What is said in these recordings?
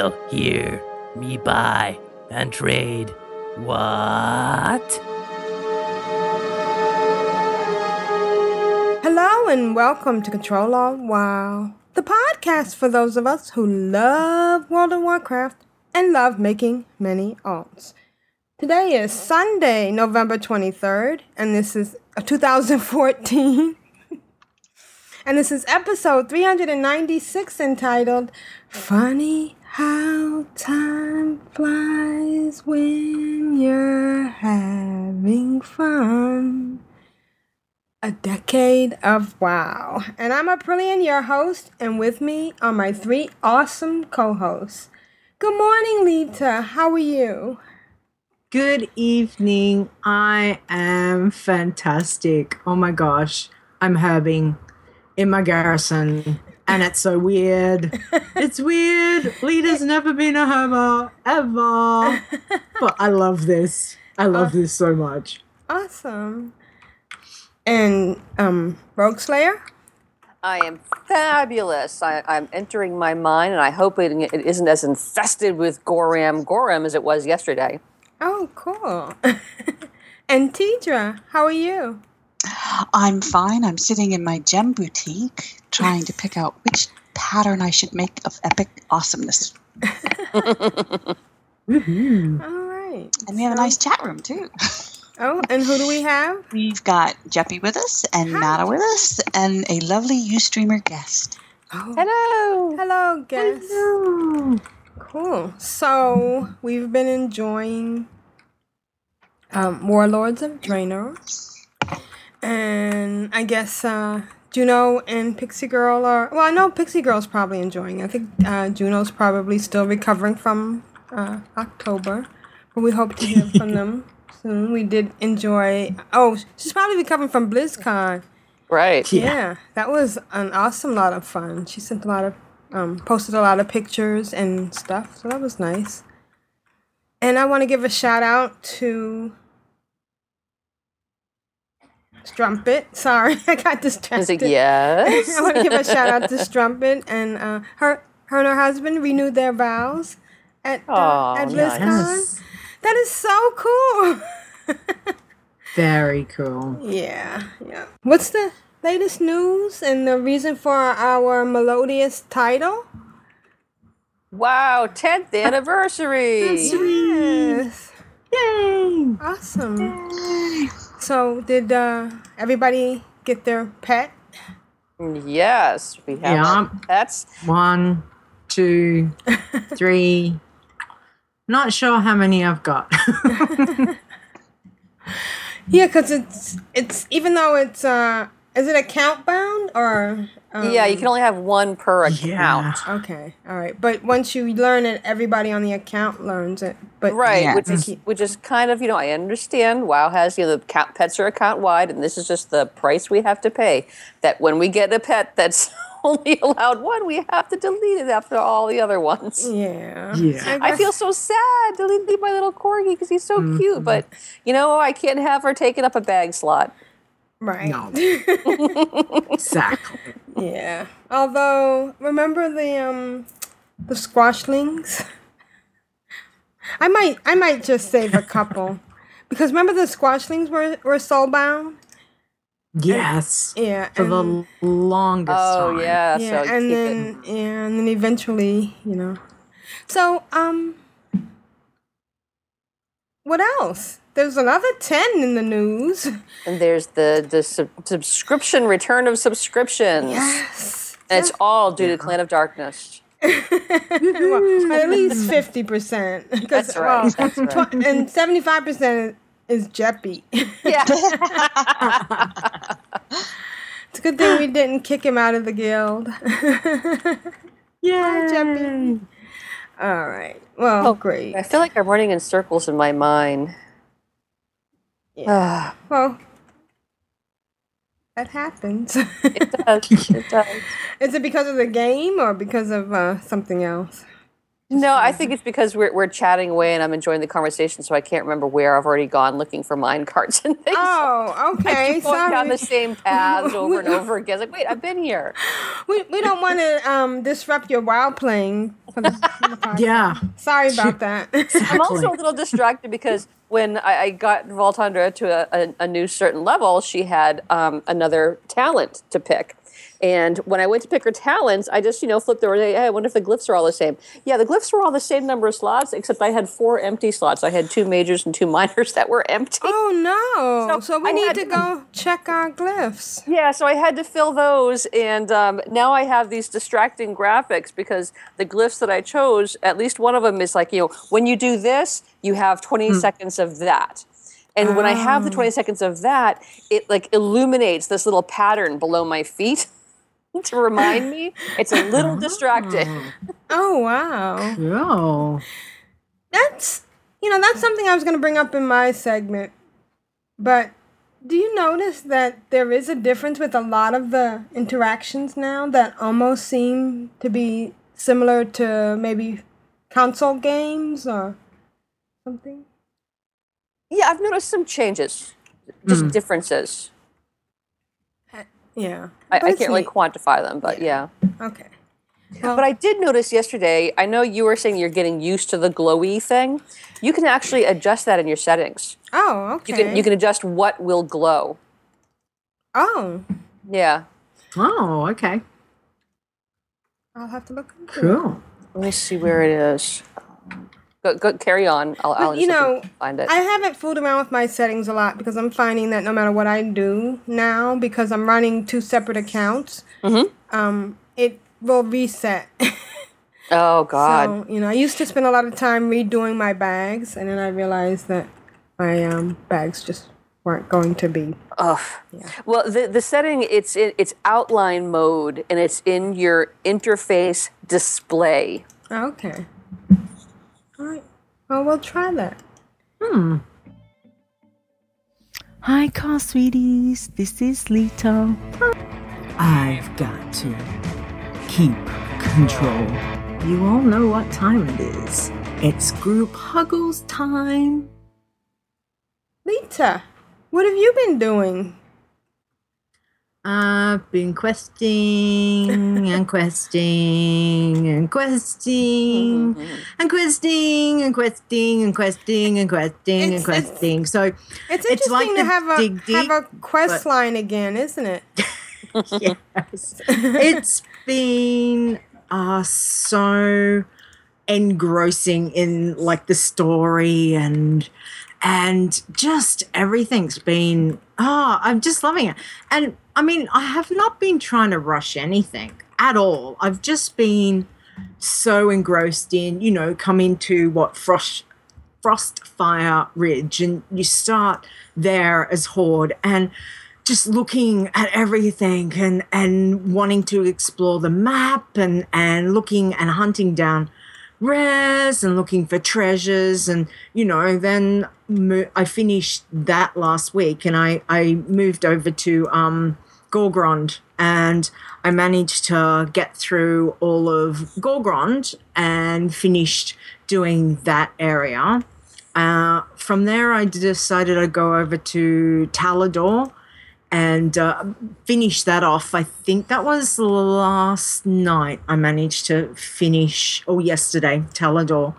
Sail here, me buy and trade. What? Hello and welcome to Ctrl Alt WoW, the podcast for those of us who love World of Warcraft and love making many alts. Today is Sunday, November 23rd, and this is uh, 2014. and this is episode 396 entitled Funny How Time Flies When You're Having Fun. A decade of wow. And I'm Aprillian, your host, and with me are my three awesome co hosts. Good morning, Leeta. How are you? Good evening. I am fantastic. Oh my gosh. I'm having in my garrison. And it's so weird. It's weird. Leeta's never been a herber ever. But I love this. I love this so much. Awesome. And um, Rogueslayer? I am fabulous. I, I'm entering my mind, and I hope it, it isn't as infested with Goram Goram as it was yesterday. Oh, cool. and Tedrah, how are you? I'm fine. I'm sitting in my gem boutique trying to pick out which pattern I should make of epic awesomeness. Woohoo. All right. And we have a nice chat room too. Oh, and who do we have? We've got Jeppy with us and Nada with us and a lovely Ustreamer guest. Oh, Hello. hello, guest. Cool. So we've been enjoying um, Warlords of Draenor, and I guess uh, Juno and Pixie Girl are. Well, I know Pixie Girl's probably enjoying. it. I think uh, Juno's probably still recovering from uh, October, but we hope to hear from them soon. We did enjoy. Oh, she's probably recovering from BlizzCon. Right. Yeah. that was an awesome lot of fun. She sent a lot of, um, posted a lot of pictures and stuff, so that was nice. And I want to give a shout out to Strumpet. Sorry, I got I was distracted. like, yes. I want to give a shout out to Strumpet and uh, her, her and her husband renewed their vows at uh, Aw, at nice. BlizzCon. That is so cool. Very cool. Yeah, yeah. What's the latest news and the reason for our melodious title? Wow, 10th anniversary. Yes. Yay! Awesome. So, did uh, everybody get their pet? Yes, we have Yeah. our pets. One, two, three. Not sure how many I've got. Yeah, because it's it's even though it's uh, is it account bound or? Um, yeah, you can only have one per Yeah. account. Okay, all right. But once you learn it, everybody on the account learns it. But Right, Yeah. which is which is kind of you know I understand. WoW has you know the count, pets are account wide, and this is just the price we have to pay. That when we get a pet that's only allowed one, we have to delete it after all the other ones. yeah, Yeah. I feel so sad to leave my little corgi because he's so cute, but you know I can't have her taking up a bag slot. Right. No. exactly. Yeah. Although, remember the um the squashlings? I might I might just save a couple. because remember the squashlings were were soulbound? Yes. Yeah. For and, the longest Oh time. yeah, yeah, so and then yeah, and then eventually, you know. So, um what else? There's another 10 in the news. and there's the the sub- subscription return of subscriptions, Yes. and it's all due to Clan of Darkness. well, at least 50%. That's right. That's right. and 75% is Jeppy. Yeah. It's a good thing we didn't kick him out of the guild. Yeah. Jeppy. All right. Well, Oh, great. I feel like I'm running in circles in my mind. Yeah. well, that happens. it does. It does. Is it because of the game or because of uh, something else? No, I think it's because we're, we're chatting away and I'm enjoying the conversation, so I can't remember where I've already gone looking for mine cards and things. Oh, okay. I okay. keep going Sorry. down the same paths over and over again. It's like, wait, I've been here. We, we don't want to um, disrupt your wild playing. For the, for the. Yeah. Sorry about that. I'm also a little distracted because when I, I got Voltandra to a, a, a new certain level, she had um, another talent to pick. And when I went to pick her talents, I just, you know, flipped over. Hey, I wonder if the glyphs are all the same. Yeah, the glyphs were all the same number of slots, except I had four empty slots. I had two majors and two minors that were empty. oh no! So So, we I need had to go check our glyphs. Yeah, so I had to fill those, and um, now I have these distracting graphics because the glyphs that I chose, at least one of them is like, you know, when you do this, you have 20 seconds of that. And when I have the 20 seconds of that, it like illuminates this little pattern below my feet to remind me. It's a little oh. distracting. Oh wow! Oh. That's you know that's something I was going to bring up in my segment, but do you notice that there is a difference with a lot of the interactions now that almost seem to be similar to maybe console games or something? Yeah, I've noticed some changes, just hmm. differences. Yeah, I, I can't really quantify them, but yeah. Okay. But I did notice yesterday, I know you were saying you're getting used to the glowy thing. You can actually adjust that in your settings. Oh, okay. You can you can adjust what will glow. Oh, Yeah. Oh, okay. I'll have to look into it. Cool. Let me see where it is. Go, go carry on. I'll, I'll you know, find it. I haven't fooled around with my settings a lot because I'm finding that no matter what I do now, because I'm running two separate accounts, Mm-hmm. um, it will reset. oh God. So, you know, I used to spend a lot of time redoing my bags, and then I realized that my um, bags just weren't going to be. Ugh. Well, the the setting it's in it's outline mode and it's in your interface display. Okay. All right. Well, we'll try that. Hmm. Hi, car sweeties. This is Lito. I've got to keep control. You all know what time it is. It's group huggles time. Leeta, what have you been doing? I've been questing and questing and questing and questing and questing and questing and questing and It's- it's- questing. So It's It's interesting like to have a dig have a quest but- line again, isn't it? yes. it's been uh, so engrossing in like the story and and just everything's been ah i'm just loving it and i mean i have not been trying to rush anything at all. I've just been so engrossed in you know coming to what frost frostfire ridge and you start there as horde and just looking at everything and and wanting to explore the map and and looking and hunting down rares and looking for treasures and you know then mo- I finished that last week and I I moved over to um Gorgrond and I managed to get through all of Gorgrond and finished doing that area. Uh, from there, I decided I'd go over to Talador and uh, finish that off. I think that was last night. I managed to finish, or yesterday, Talador,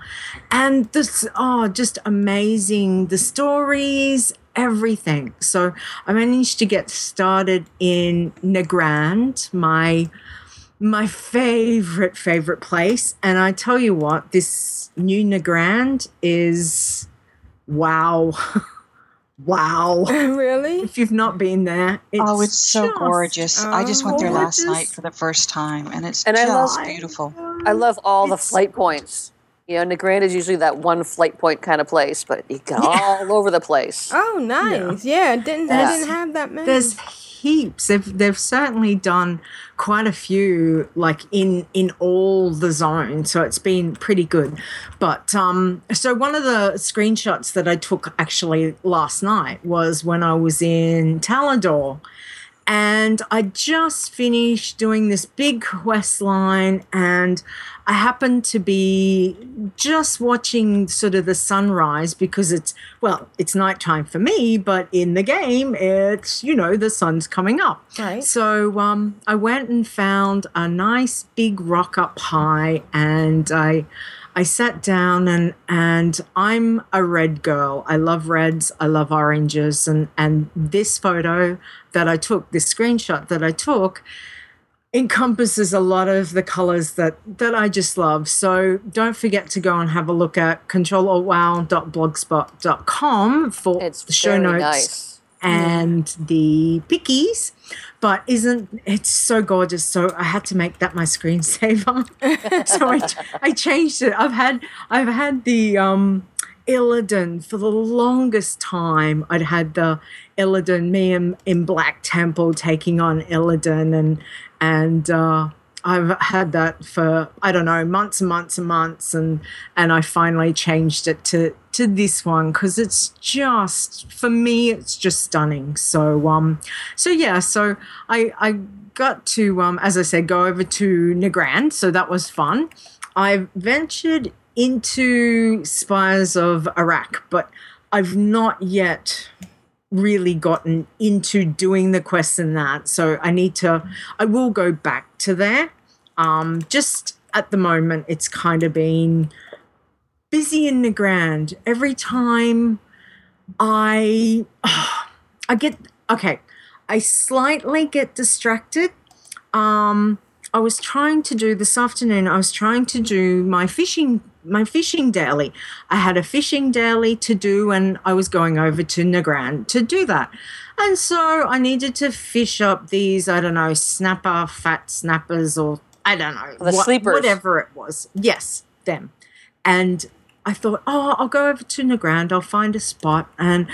and this oh, just amazing. The stories, everything. So I managed to get started in Nagrand, my my favorite favorite place, and I tell you what, this new Nagrand is wow. Wow. really? If you've not been there, it's oh, it's so just gorgeous. I just went there last night for the first time, and it's And I just love- beautiful. I love all the It's- flight points. You know, Nagrand is usually that one flight point kind of place, but you got all over the place. Oh, nice. Yeah, didn't they There's- didn't have that many. There's heaps. They've they've certainly done quite a few, like in in all the zones. So it's been pretty good. But um, so one of the screenshots that I took actually last night was when I was in Talador. And I just finished doing this big quest line, and I happened to be just watching sort of the sunrise because it's, well, it's nighttime for me, but in the game, it's, you know, the sun's coming up. Right. So um, I went and found a nice big rock up high, and I. I sat down and and I'm a red girl. I love reds. I love oranges. And and this photo that I took, this screenshot that I took, encompasses a lot of the colors that that I just love. So don't forget to go and have a look at ctrlaltwow.blogspot.com for It's the show notes nice. and the pickies. But isn't it's so gorgeous? So I had to make that my screensaver. so I, I changed it. I've had I've had the um Illidan for the longest time. I'd had the Illidan, me in, in Black Temple taking on Illidan and and uh I've had that for I don't know months and months and months, and and I finally changed it to to this one because it's just for me it's just stunning. So um, so yeah, so I I got to um as I said go over to Nagrand, so that was fun. I ventured into Spires of Arak, but I've not yet really gotten into doing the quests and that. So I need to, I will go back to there. Um, just at the moment, it's kind of been busy in the grand. Every time I, I get, okay, I slightly get distracted. Um, I was trying to do this afternoon. I was trying to do my fishing my fishing daily. I had a fishing daily to do, and I was going over to Nagrand to do that. And so I needed to fish up these I don't know snapper fat snappers or I don't know The sleepers. whatever it was. Yes, them. And I thought, oh, I'll go over to Nagrand. I'll find a spot, and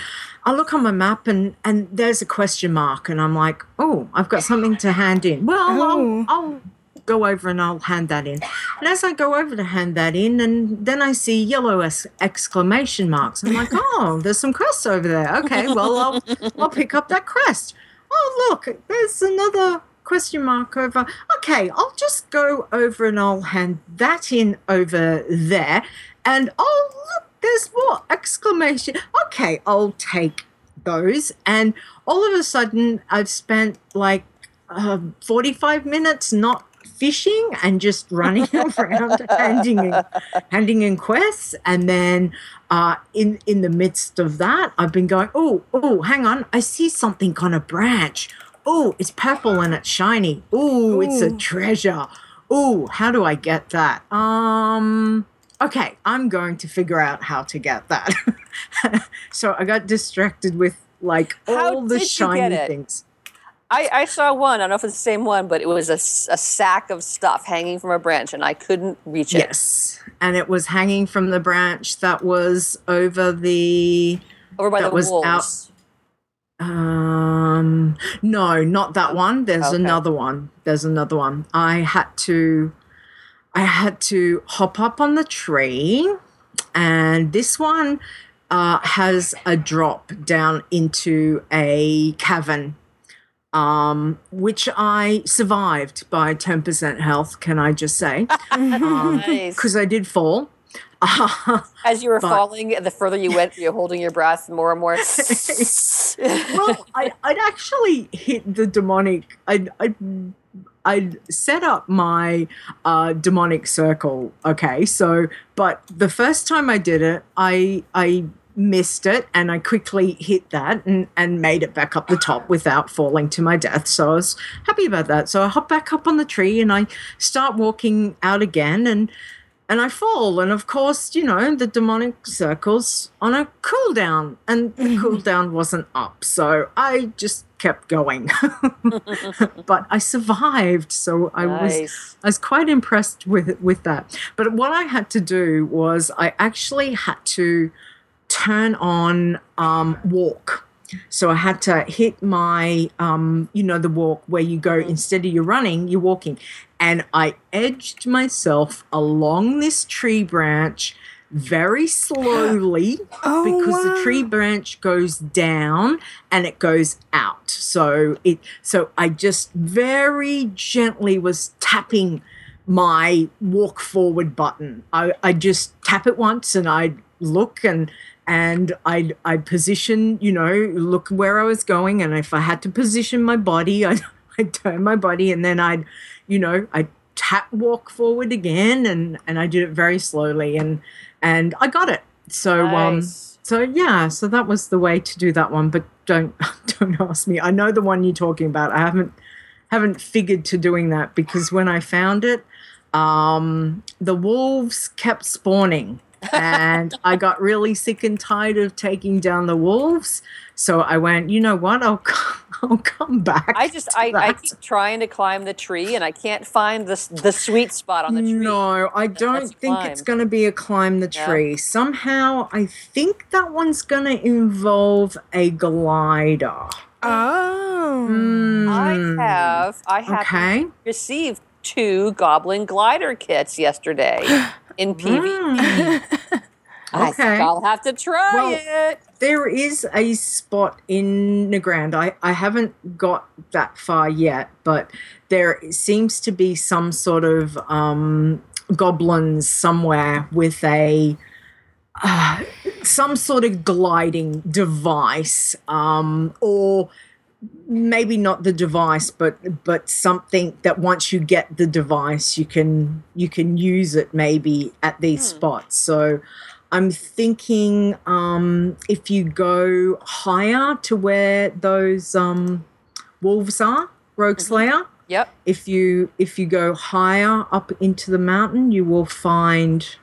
I look on my map, and and there's a question mark, and I'm like, oh, I've got something to hand in. Well, Oh. I'll, I'll go over and I'll hand that in. And as I go over to hand that in, and then I see yellow ex- exclamation marks. I'm like, oh, there's some crests over there. Okay, well, I'll I'll pick up that crest. Oh, look, there's another question mark over. Okay, I'll just go over and I'll hand that in over there. And oh, look, there's more exclamation. Okay, I'll take those. And all of a sudden, I've spent like um, 45 minutes not fishing and just running around handing in, handing in quests. And then uh, in in the midst of that I've been going oh oh hang on. I see something on a branch. Oh it's purple and it's shiny. Oh it's a treasure. Oh how do I get that? Um okay I'm going to figure out how to get that. So I got distracted with like How all the did you get shiny things I, I saw one. I don't know if it's the same one, but it was a sack of stuff hanging from a branch, and I couldn't reach it. Yes. And it was hanging from the branch that was over the Over by that the was wolves. out um no, not that one. There's Okay. another one. There's another one. I had to I had to hop up on the tree and this one uh, has a drop down into a cavern um, which I survived by 10% health, can I just say? Um, Nice. Because I did fall. As you were but- falling, the further you went, you're holding your breath more and more. well, I, I'd actually hit the demonic. I'd, I'd, I'd set up my uh, demonic circle. Okay, so but the first time I did it, I I missed it and I quickly hit that and, and made it back up the top without falling to my death. So I was happy about that. So I hop back up on the tree and I start walking out again and and I fall. And of course, you know, the demonic circles on a cooldown, and the cooldown wasn't up. So I just kept going. but I survived. So I Nice. was I was quite impressed with with that. But what I had to do was I actually had to turn on um, walk. So I had to hit my, um, you know, the walk where you go instead of you're running, you're walking. And I edged myself along this tree branch very slowly Oh, because the tree branch goes down and it goes out. So it so I just very gently was tapping my walk forward button. I, I just tap it once and I'd look and and I'd, I'd position, you know, look where I was going. And if I had to position my body, I'd, I'd turn my body and then I'd, you know, I'd tap walk forward again and, and I did it very slowly and, and I got it. So, um, so yeah, so that was the way to do that one. But don't, don't ask me. I know the one you're talking about. I haven't, haven't figured to doing that because when I found it, um, the wolves kept spawning and I got really sick and tired of taking down the wolves. So I went, you know what? I'll, I'll come back. I just I, I keep trying to climb the tree and I can't find the the sweet spot on the tree. No, I don't let's think it's going to be a climb the Yeah. tree. Somehow, I think that one's going to involve a glider. Oh. Hmm, I have I have Okay. received two goblin glider kits yesterday in PvP. I think Okay. I'll have to try Well, it. There is a spot in Nagrand. I, I haven't got that far yet, but there seems to be some sort of um, goblins somewhere with a uh, some sort of gliding device, um, or maybe not the device, but but something that once you get the device, you can you can use it maybe at these spots. So I'm thinking um, if you go higher to where those um, wolves are, Rogueslayer. Yep. If you if you go higher up into the mountain, you will find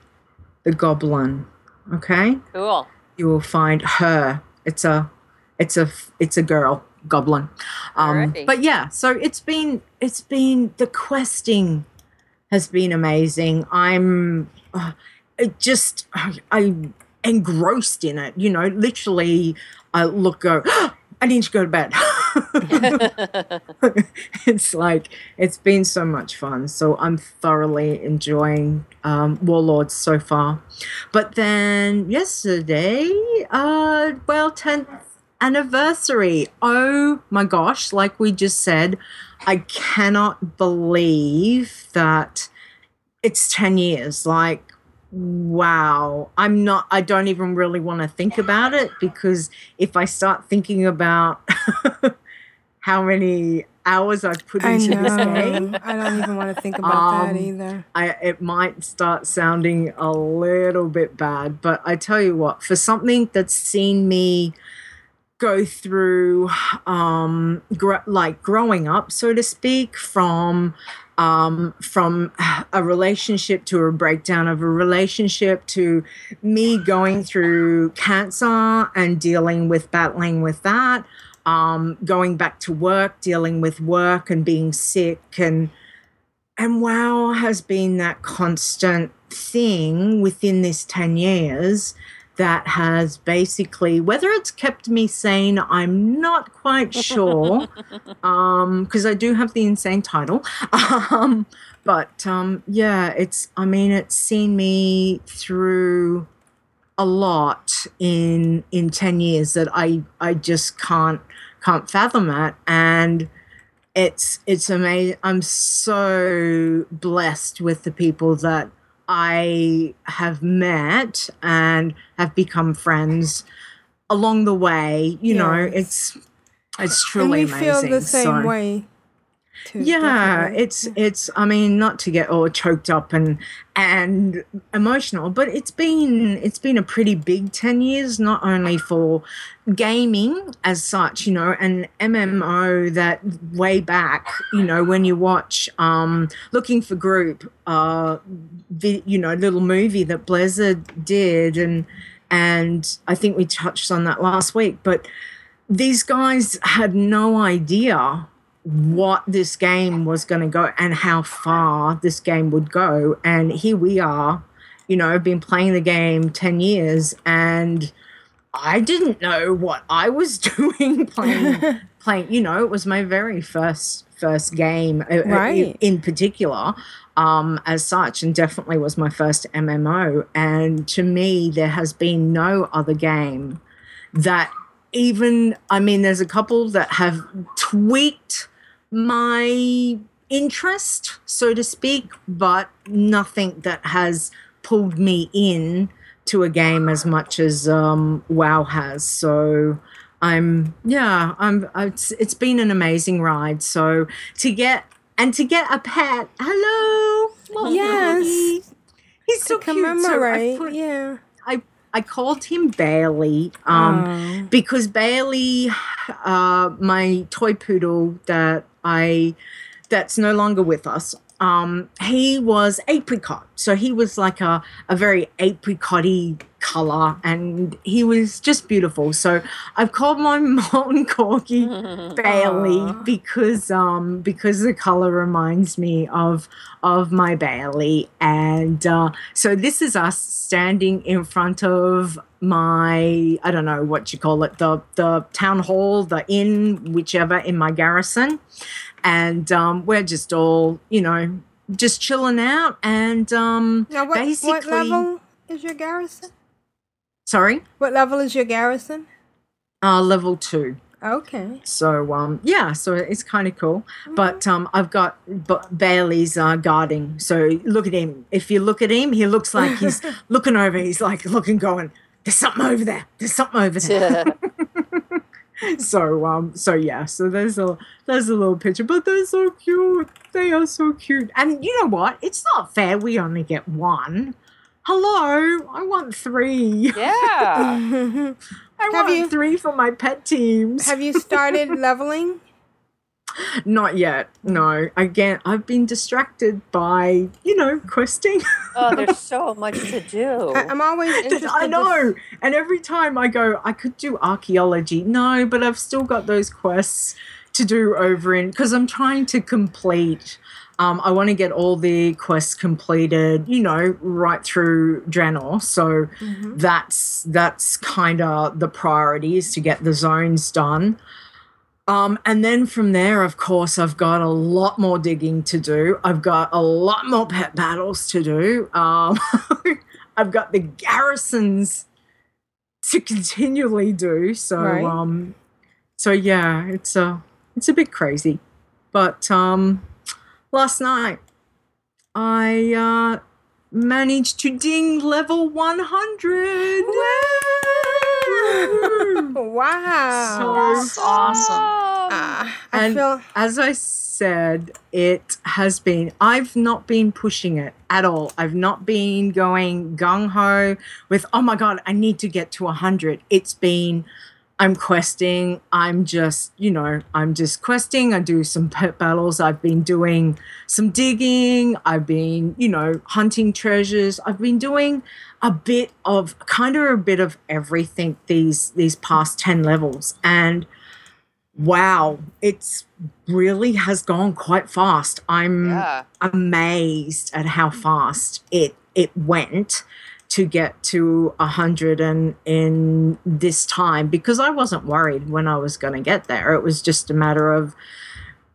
the goblin. Okay, Cool. you will find her. It's a it's a it's a girl goblin. Um, but yeah, so it's been it's been the questing has been amazing. I'm uh, it just I, I'm engrossed in it. You know, literally, I look go. I need to go to bed. it's like it's been so much fun. So I'm thoroughly enjoying um, Warlords so far. But then yesterday, uh, well, 10th anniversary. Oh my gosh, like we just said, I cannot believe that it's 10 years. Like, wow. I'm not, I don't even really want to think about it because if I start thinking about how many hours I've put into this game. I don't even want to think about that Um, either. I, it might start sounding a little bit bad, but I tell you what, for something that's seen me go through, um, gr- like growing up, so to speak, from um, from a relationship to a breakdown of a relationship to me going through cancer and dealing with battling with that, um, going back to work, dealing with work and being sick and and WoW has been that constant thing within this 10 years that has basically, whether it's kept me sane, I'm not quite sure, because I do have the insane title. Um, but um, yeah, it's, I mean, it's seen me through a lot in in 10 years that I I just can't can't fathom it and it's it's amazing i'm so blessed with the people that i have met and have become friends along the way you know it's it's it's And truly we feel the same so- way. Yeah it's it's i mean not to get all choked up and and emotional but it's been it's been a pretty big 10 years not only for gaming as such you know an mmo that way back you know when you watch um looking for group uh the you know little movie that blizzard did and and i think we touched on that last week but these guys had no idea what this game was going to go and how far this game would go. And here we are, you know, I've been playing the game 10 years and I didn't know what I was doing playing, playing, you know, it was my very first, first game uh, uh, in- Right. in particular um, as such, and definitely was my first MMO. And to me, there has been no other game that even I mean, there's a couple that have tweaked my interest, so to speak, but nothing that has pulled me in to a game as much as um, WoW has. So I'm yeah, I'm. It's, it's been an amazing ride. So to get and to get a pet, hello, Yes. he's so cute. So I put- yeah. I I called him Bailey um, Oh. because Bailey, uh, my toy poodle that I that's no longer with us. Um, he was apricot, so he was like a a very apricotty color, and he was just beautiful. So I've called my molten corgi Bailey because um because the color reminds me of of my Bailey. And uh, so this is us standing in front of my I don't know what you call it the the town hall the inn whichever in my garrison and um, we're just all you know just chilling out and um Now, what, basically what level is your garrison? sorry What level is your garrison? uh level 2 Okay. So um, yeah, so it's kind of cool. But um, I've got B- Bailey's uh, guarding. So look at him. If you look at him, he looks like he's looking over. He's like looking, going, "There's something over there. There's something over there." so um, so yeah. So there's a there's a little picture, but they're so cute. They are so cute. And you know what? It's not fair. We only get one. Hello, I want three. yeah. I Have want you- three for my pet teams. Have you started leveling? Not yet. No. Again, I've been distracted by, you know, questing. Oh, there's so much to do. I, I'm always interested. I to- know. And every time I go, I could do archaeology. No, but I've still got those quests to do over in because I'm trying to complete. Um, I want to get all the quests completed, you know, right through Draenor. So that's that's kind of the priority is to get the zones done. Um, and then from there, of course, I've got a lot more digging to do. I've got a lot more pet battles to do. Um, I've got the garrisons to continually do. So, Right. um, so yeah, it's a it's a bit crazy. But um, last night, I uh, managed to ding level one hundred. Wow. So That's awesome. Ah, I and feel as I said, it has been, I've not been pushing it at all. I've not been going gung ho with, oh my God, I need to get to 100. It's been, I'm questing. I'm just, you know, I'm just questing. I do some pet battles. I've been doing some digging. I've been, you know, hunting treasures. I've been doing a bit of kind of a bit of everything these these past 10 levels and wow it's really has gone quite fast i'm Yeah. amazed at how fast it it went to get to a hundred and in this time because I wasn't worried when I was going to get there. It was just a matter of,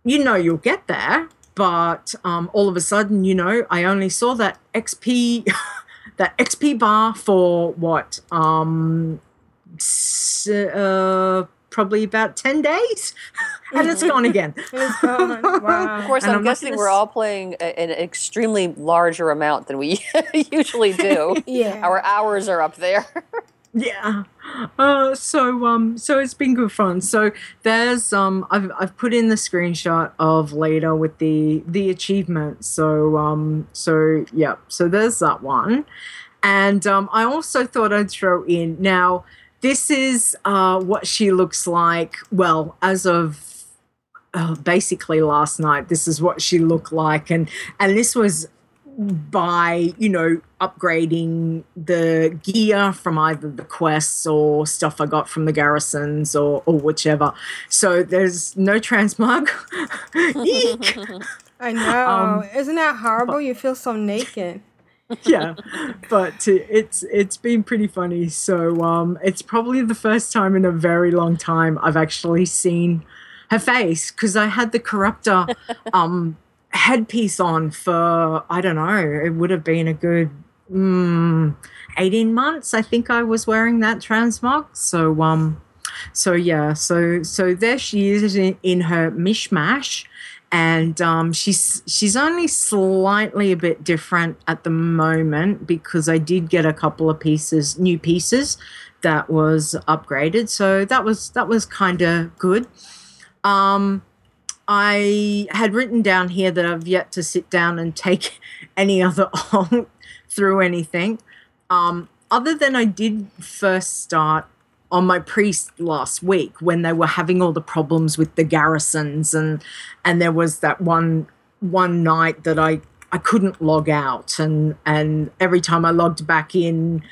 you know, you'll get there, but um, all of a sudden, you know, I only saw that XP, that XP bar for what, um, uh, probably about ten days, and it's gone again. it's gone. Wow. Of course, And I'm, I'm guessing gonna we're s- all playing a- an extremely larger amount than we usually do. Yeah. Our hours are up there. yeah. Uh, so um, so it's been good fun. So there's um, I've I've put in the screenshot of later with the the achievement. So um, so yeah. So there's that one, and um, I also thought I'd throw in now. This is uh, what she looks like. Well, as of uh, basically last night, this is what she looked like, and and this was by you know upgrading the gear from either the quests or stuff I got from the garrisons or or whichever. So there's no transmog. Eek. I know. Um, Isn't that horrible? You feel so naked. Yeah, but it's it's been pretty funny. So um, it's probably the first time in a very long time I've actually seen her face because I had the corruptor um headpiece on for I don't know. It would have been a good mm, eighteen months. I think I was wearing that transmog. So um, so yeah, so so there she is in, in her mishmash, and um, she's she's only slightly a bit different at the moment because I did get a couple of pieces, new pieces that was upgraded. So that was that was kind of good. Um, I had written down here that I've yet to sit down and take any other through anything. Um, other than I did first start on my priest last week when they were having all the problems with the garrisons and and there was that one one night that I I couldn't log out and and every time I logged back in,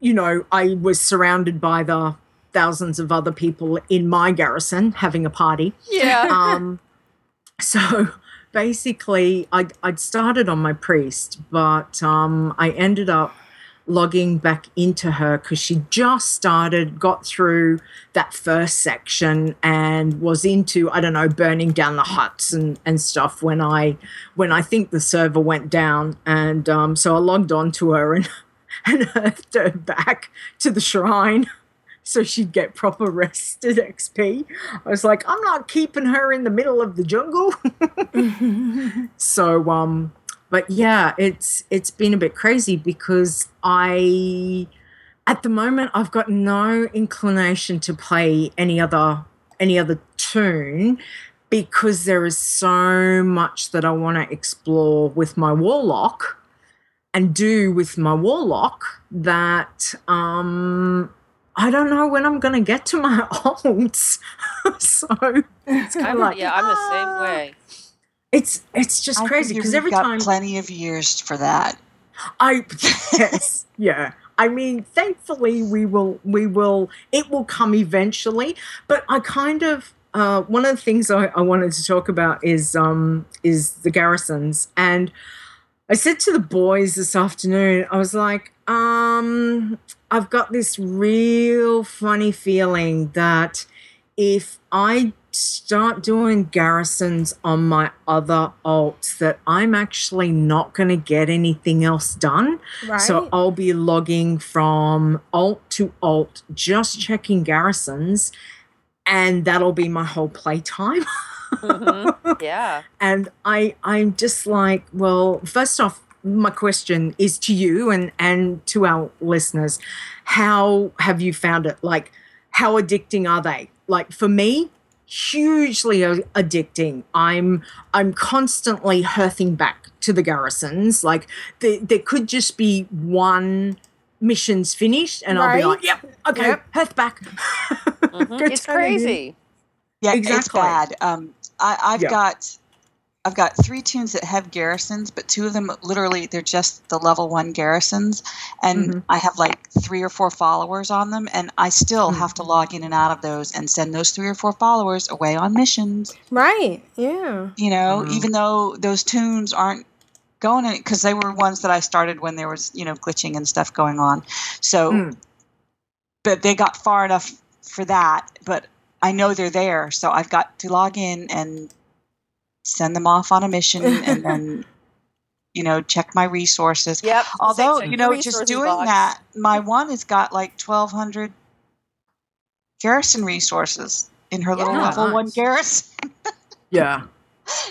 you know, I was surrounded by the thousands of other people in my garrison having a party. Yeah. Um, so basically, I'd, I'd started on my priest, but um, I ended up logging back into her because she just started, got through that first section, and was into I don't know burning down the huts and, and stuff when I when I think the server went down, and um, so I logged on to her and and hearthed her back to the shrine so she'd get proper rested XP. I was like, I'm not keeping her in the middle of the jungle. so um but yeah, it's it's been a bit crazy because I at the moment I've got no inclination to play any other any other toon because there is so much that I want to explore with my warlock and do with my warlock that um I don't know when I'm going to get to my alts. so it's kind of like yeah, I'm the ah. same way. It's it's just I crazy because every got time plenty of years for that. I yes yeah. I mean, thankfully we will we will it will come eventually. But I kind of uh, one of the things I, I wanted to talk about is um is the garrisons and I said to the boys this afternoon, I was like, um, I've got this real funny feeling that if I start doing garrisons on my other alts, that I'm actually not going to get anything else done. Right. So I'll be logging from alt to alt, just checking garrisons, and that'll be my whole playtime. Mhm. Yeah. and I I'm just like, well, first off, my question is to you and and to our listeners, how have you found it? Like, how addicting are they? Like for me, hugely addicting. I'm I'm constantly hearthing back to the garrisons. Like there there could just be one mission's finished and I'll be like, yep, okay, Yep. hearth back. Mhm. It's turn in. crazy. Yeah, it's Exactly. bad. Um, I, I've Yeah. got I've got three toons that have garrisons, but two of them literally they're just the level one garrisons, and Mhm. I have like three or four followers on them, and I still Mhm. have to log in and out of those and send those three or four followers away on missions. Right. Yeah. You know, Mhm. even though those toons aren't going in because they were ones that I started when there was you know glitching and stuff going on, so Mm. but they got far enough for that. But I know they're there, so I've got to log in and send them off on a mission, and then you know check my resources. Yep. Although you know, just doing box. that, my one has got like twelve hundred garrison resources in her little Yeah. level one garrison. Yeah.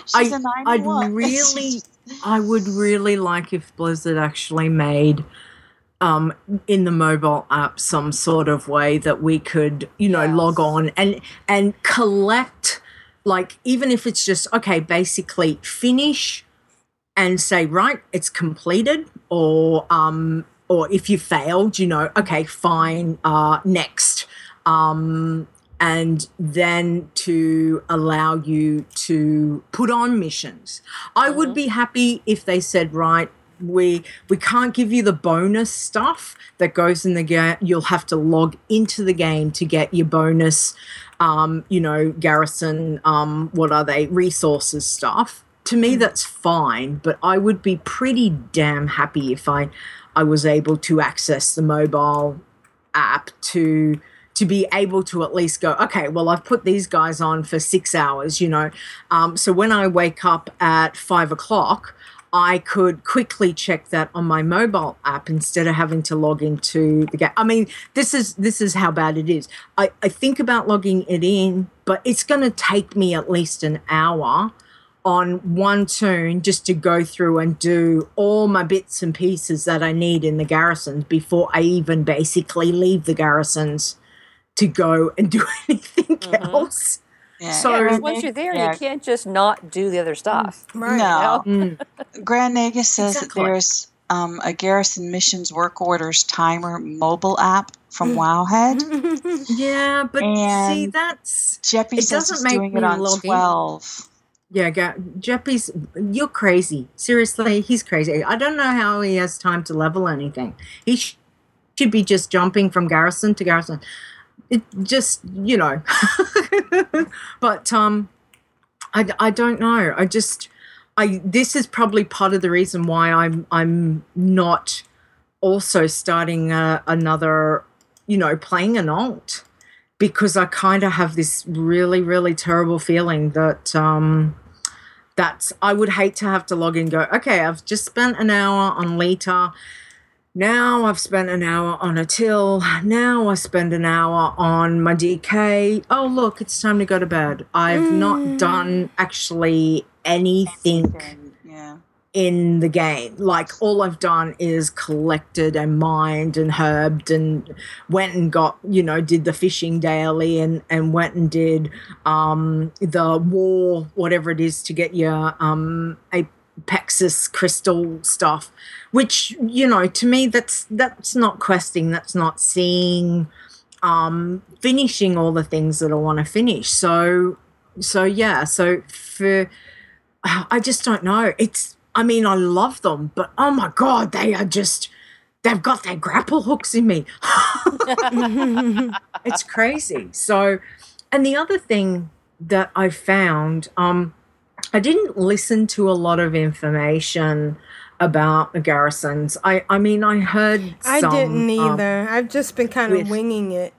She's I- a I'd 91. It's really- I would really like if Blizzard actually made um, in the mobile app some sort of way that we could, you know, log on and and collect, like even if it's just okay, basically finish and say right, it's completed, or um, or if you failed, you know, okay, fine, uh, next. Um, and then to allow you to put on missions. I would be happy if they said, right, we we can't give you the bonus stuff that goes in the game. You'll have to log into the game to get your bonus, um, you know, garrison, um, what are they, resources stuff. To me, that's fine, but I would be pretty damn happy if I I was able to access the mobile app to to be able to at least go okay well i've put these guys on for six hours you know um, so when i wake up at five o'clock i could quickly check that on my mobile app instead of having to log into the game i mean this is this is how bad it is i, I think about logging it in but it's going to take me at least an hour on one toon just to go through and do all my bits and pieces that I need in the garrisons before I even basically leave the garrisons to go and do anything mm-hmm. else. Yeah. So Yeah, 'cause once you're there, Yeah. you can't just not do the other stuff. Mm, right. No. You know? Mm. Grand Nagus says Exactly. that there's um, a Garrison Missions Work Orders Timer mobile app from mm. Wowhead. yeah, but see that's Jeppy it says doesn't he's make doing me it on log 12. Yeah, ga- Jeppy's you're crazy. Seriously, he's crazy. I don't know how he has time to level anything. He sh- should be just jumping from garrison to garrison. It just, you know. but um I, I don't know. I just I this is probably part of the reason why I'm I'm not also starting uh, another, you know, playing an alt because I kind of have this really, really terrible feeling that um, that's I would hate to have to log in go, okay, I've just spent an hour on Leeta. Now I've spent an hour on a till. Now I spend an hour on my DK. Oh, look, it's time to go to bed. I've not done actually anything Yeah. in the game. Like all I've done is collected and mined and herbed and went and got, you know, did the fishing daily and and went and did um the war whatever it is to get your um apexis crystal stuff which you know to me that's that's not questing that's not seeing um finishing all the things that I want to finish so so yeah so for I just don't know. It's, I mean, I love them, but oh my God, they are just, they've got their grapple hooks in me. it's crazy. So, and the other thing that I found, um, I didn't listen to a lot of information about the garrisons. I, I mean, I heard I some, didn't um, either. I've just been kind of winging it.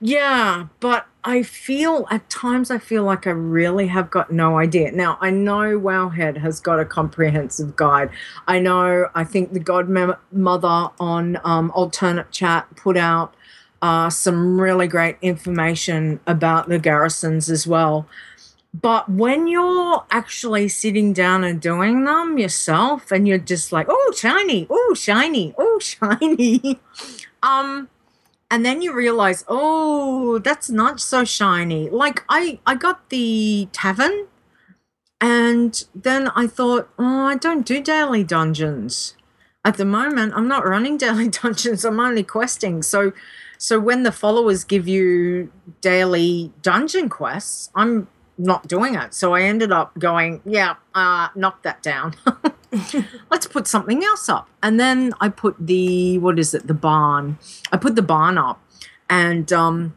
Yeah, but I feel at times I feel like I really have got no idea. Now I know Wowhead has got a comprehensive guide. I know I think the Godmother on um, Alternate Chat put out uh, some really great information about the garrisons as well. But when you're actually sitting down and doing them yourself, and you're just like, "Oh, shiny! Oh, shiny! Oh, shiny!" um and then you realize oh that's not so shiny like i i got the tavern and then i thought oh i don't do daily dungeons at the moment i'm not running daily dungeons i'm only questing so so when the followers give you daily dungeon quests i'm not doing it so i ended up going yeah uh knock that down let's put something else up. And then I put the what is it, the barn. I put the barn up, and um,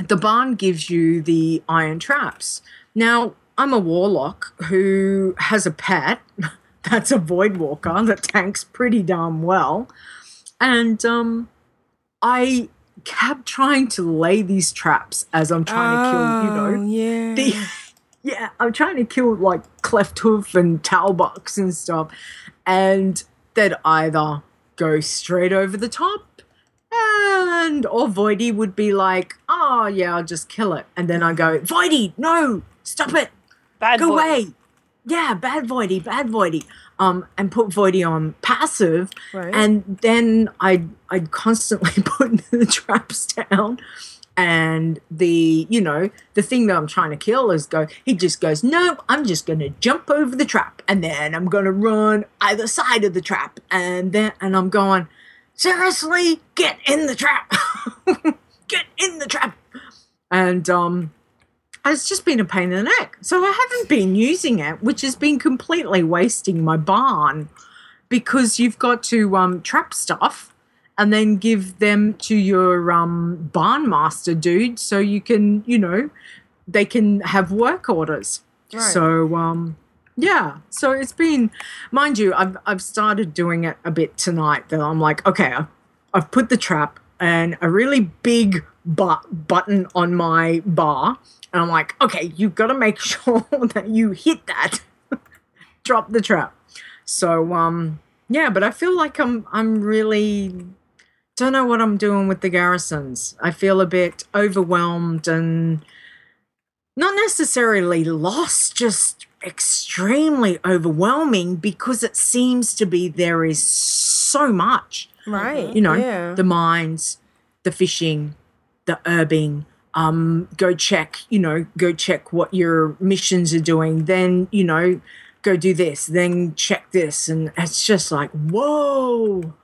the barn gives you the iron traps. Now I'm a warlock who has a pet that's a void walker that tanks pretty darn well, and um, I kept trying to lay these traps as I'm trying to kill, you know, Oh, yeah. the yeah, I'm trying to kill like cleft hoof and talbuks and stuff, and they'd either go straight over the top, and or Voidy would be like, "Oh yeah, I'll just kill it," and then I go, "Voidy, no, stop it, Bad go boy. away." Yeah, bad Voidy, bad Voidy. Um, and put Voidy on passive, Right. and then I'd I'd constantly put the traps down. And the you know the thing that I'm trying to kill is go. He just goes, no, I'm just gonna jump over the trap, and then I'm gonna run either side of the trap, and then and I'm going, seriously, get in the trap, get in the trap, and um, it's just been a pain in the neck. So I haven't been using it, which has been completely wasting my barn because you've got to um, trap stuff and then give them to your um, barn master dude so you can, you know, they can have work orders. Right. So, um, yeah. So it's been, mind you, I've, I've started doing it a bit tonight that I'm like, okay, I've, I've put the trap and a really big but- button on my bar. And I'm like, okay, you've got to make sure that you hit that. Drop the trap. So, um, yeah, but I feel like I'm I'm really don't know what I'm doing with the garrisons. I feel a bit overwhelmed and not necessarily lost, just extremely overwhelming because it seems to be there is so much. Right. You know, Yeah. the mines, the fishing, the herbing. Um, go check, you know, go check what your missions are doing. Then, you know, go do this, then check this. And it's just like, whoa.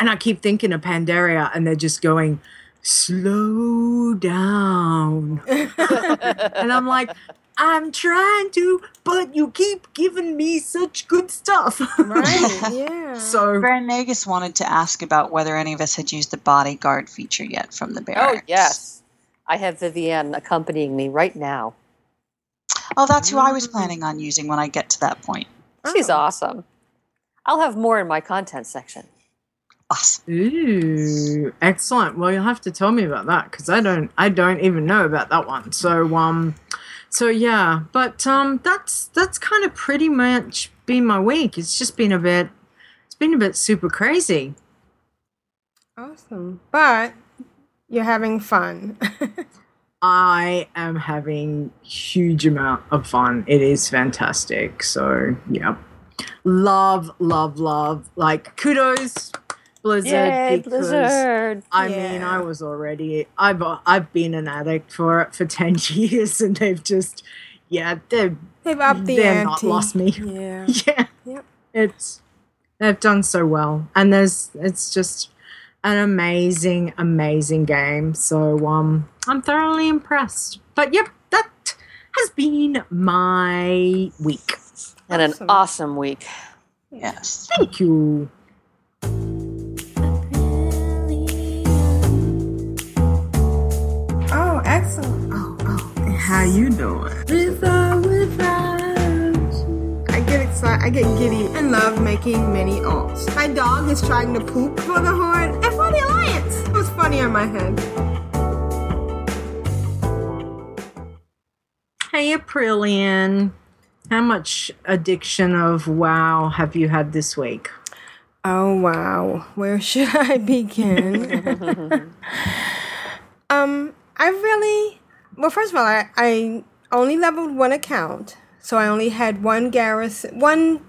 And I keep thinking of Pandaria and they're just going, slow down. and I'm like, I'm trying to, but you keep giving me such good stuff. Right. Yeah. so Grand Nagus wanted to ask about whether any of us had used the bodyguard feature yet from the Oh yes, I have Vivianne accompanying me right now. Oh, that's who I was planning on using when I get to that point. She's Oh. awesome. I'll have more in my content section. Awesome. Ooh, excellent. Well, you'll have to tell me about that because I don't, I don't even know about that one. So, um, so yeah, but um, that's that's kind of pretty much been my week. It's just been a bit, it's been a bit super crazy. Awesome. But you're having fun. I am having huge amount of fun. It is fantastic. So, yeah, love, love, love. Like kudos, Blizzard. Yay, because- Blizzard! I mean, I was already I've I've been an addict for it for ten years, and they've just yeah they've They've upped the they're not lost me. Yeah. yeah, Yep. it's they've done so well, and there's it's just an amazing amazing game. So um, I'm thoroughly impressed. But yep, that has been my week. And an Awesome. awesome week. Yes. Thank you. Oh, excellent. Oh, oh. How you doing? I get I get giddy and love making mini alts. My dog is trying to poop for the Horde and for the Alliance. It was funny on my head. Hey, Aprillian. How much addiction of WoW have you had this week? Oh wow, where should I begin? um, I really well. First of all, I, I only leveled one account, so I only had one garrison, one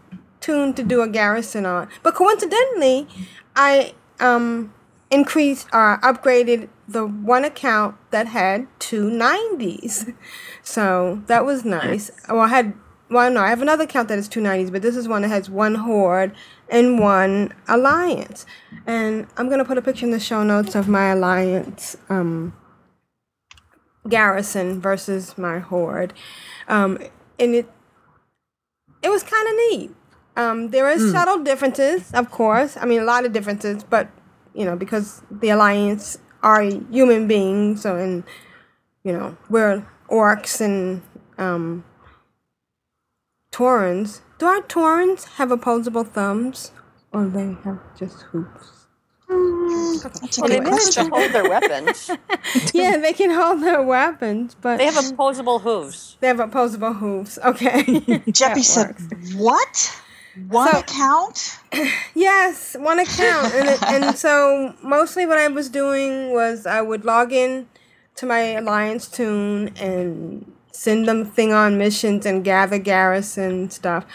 toon to do a garrison on. But coincidentally, I um increased or upgraded the one account that had two nineties, so that was nice. Well, I had well, no, I have another account that is two nineties, but this is one that has one horde and one alliance. And I'm gonna put a picture in the show notes of my alliance um, garrison versus my horde, um, and it it was kind of neat. Um, there is subtle differences, of course. I mean, a lot of differences, but you know, because the alliance are human beings, so and you know, we're orcs and um. Do our Taurens have opposable thumbs, or do they have just hooves? Mm, that's a Well, they good managed to hold their weapons. yeah, they can hold their weapons, but They have opposable hooves. they have opposable hooves. Okay. Jeppy said, works. "What? One So- account? Yes, one account, and it, and so mostly what I was doing was I would log in to my alliance toon and send them thing on missions and gather garrison stuff.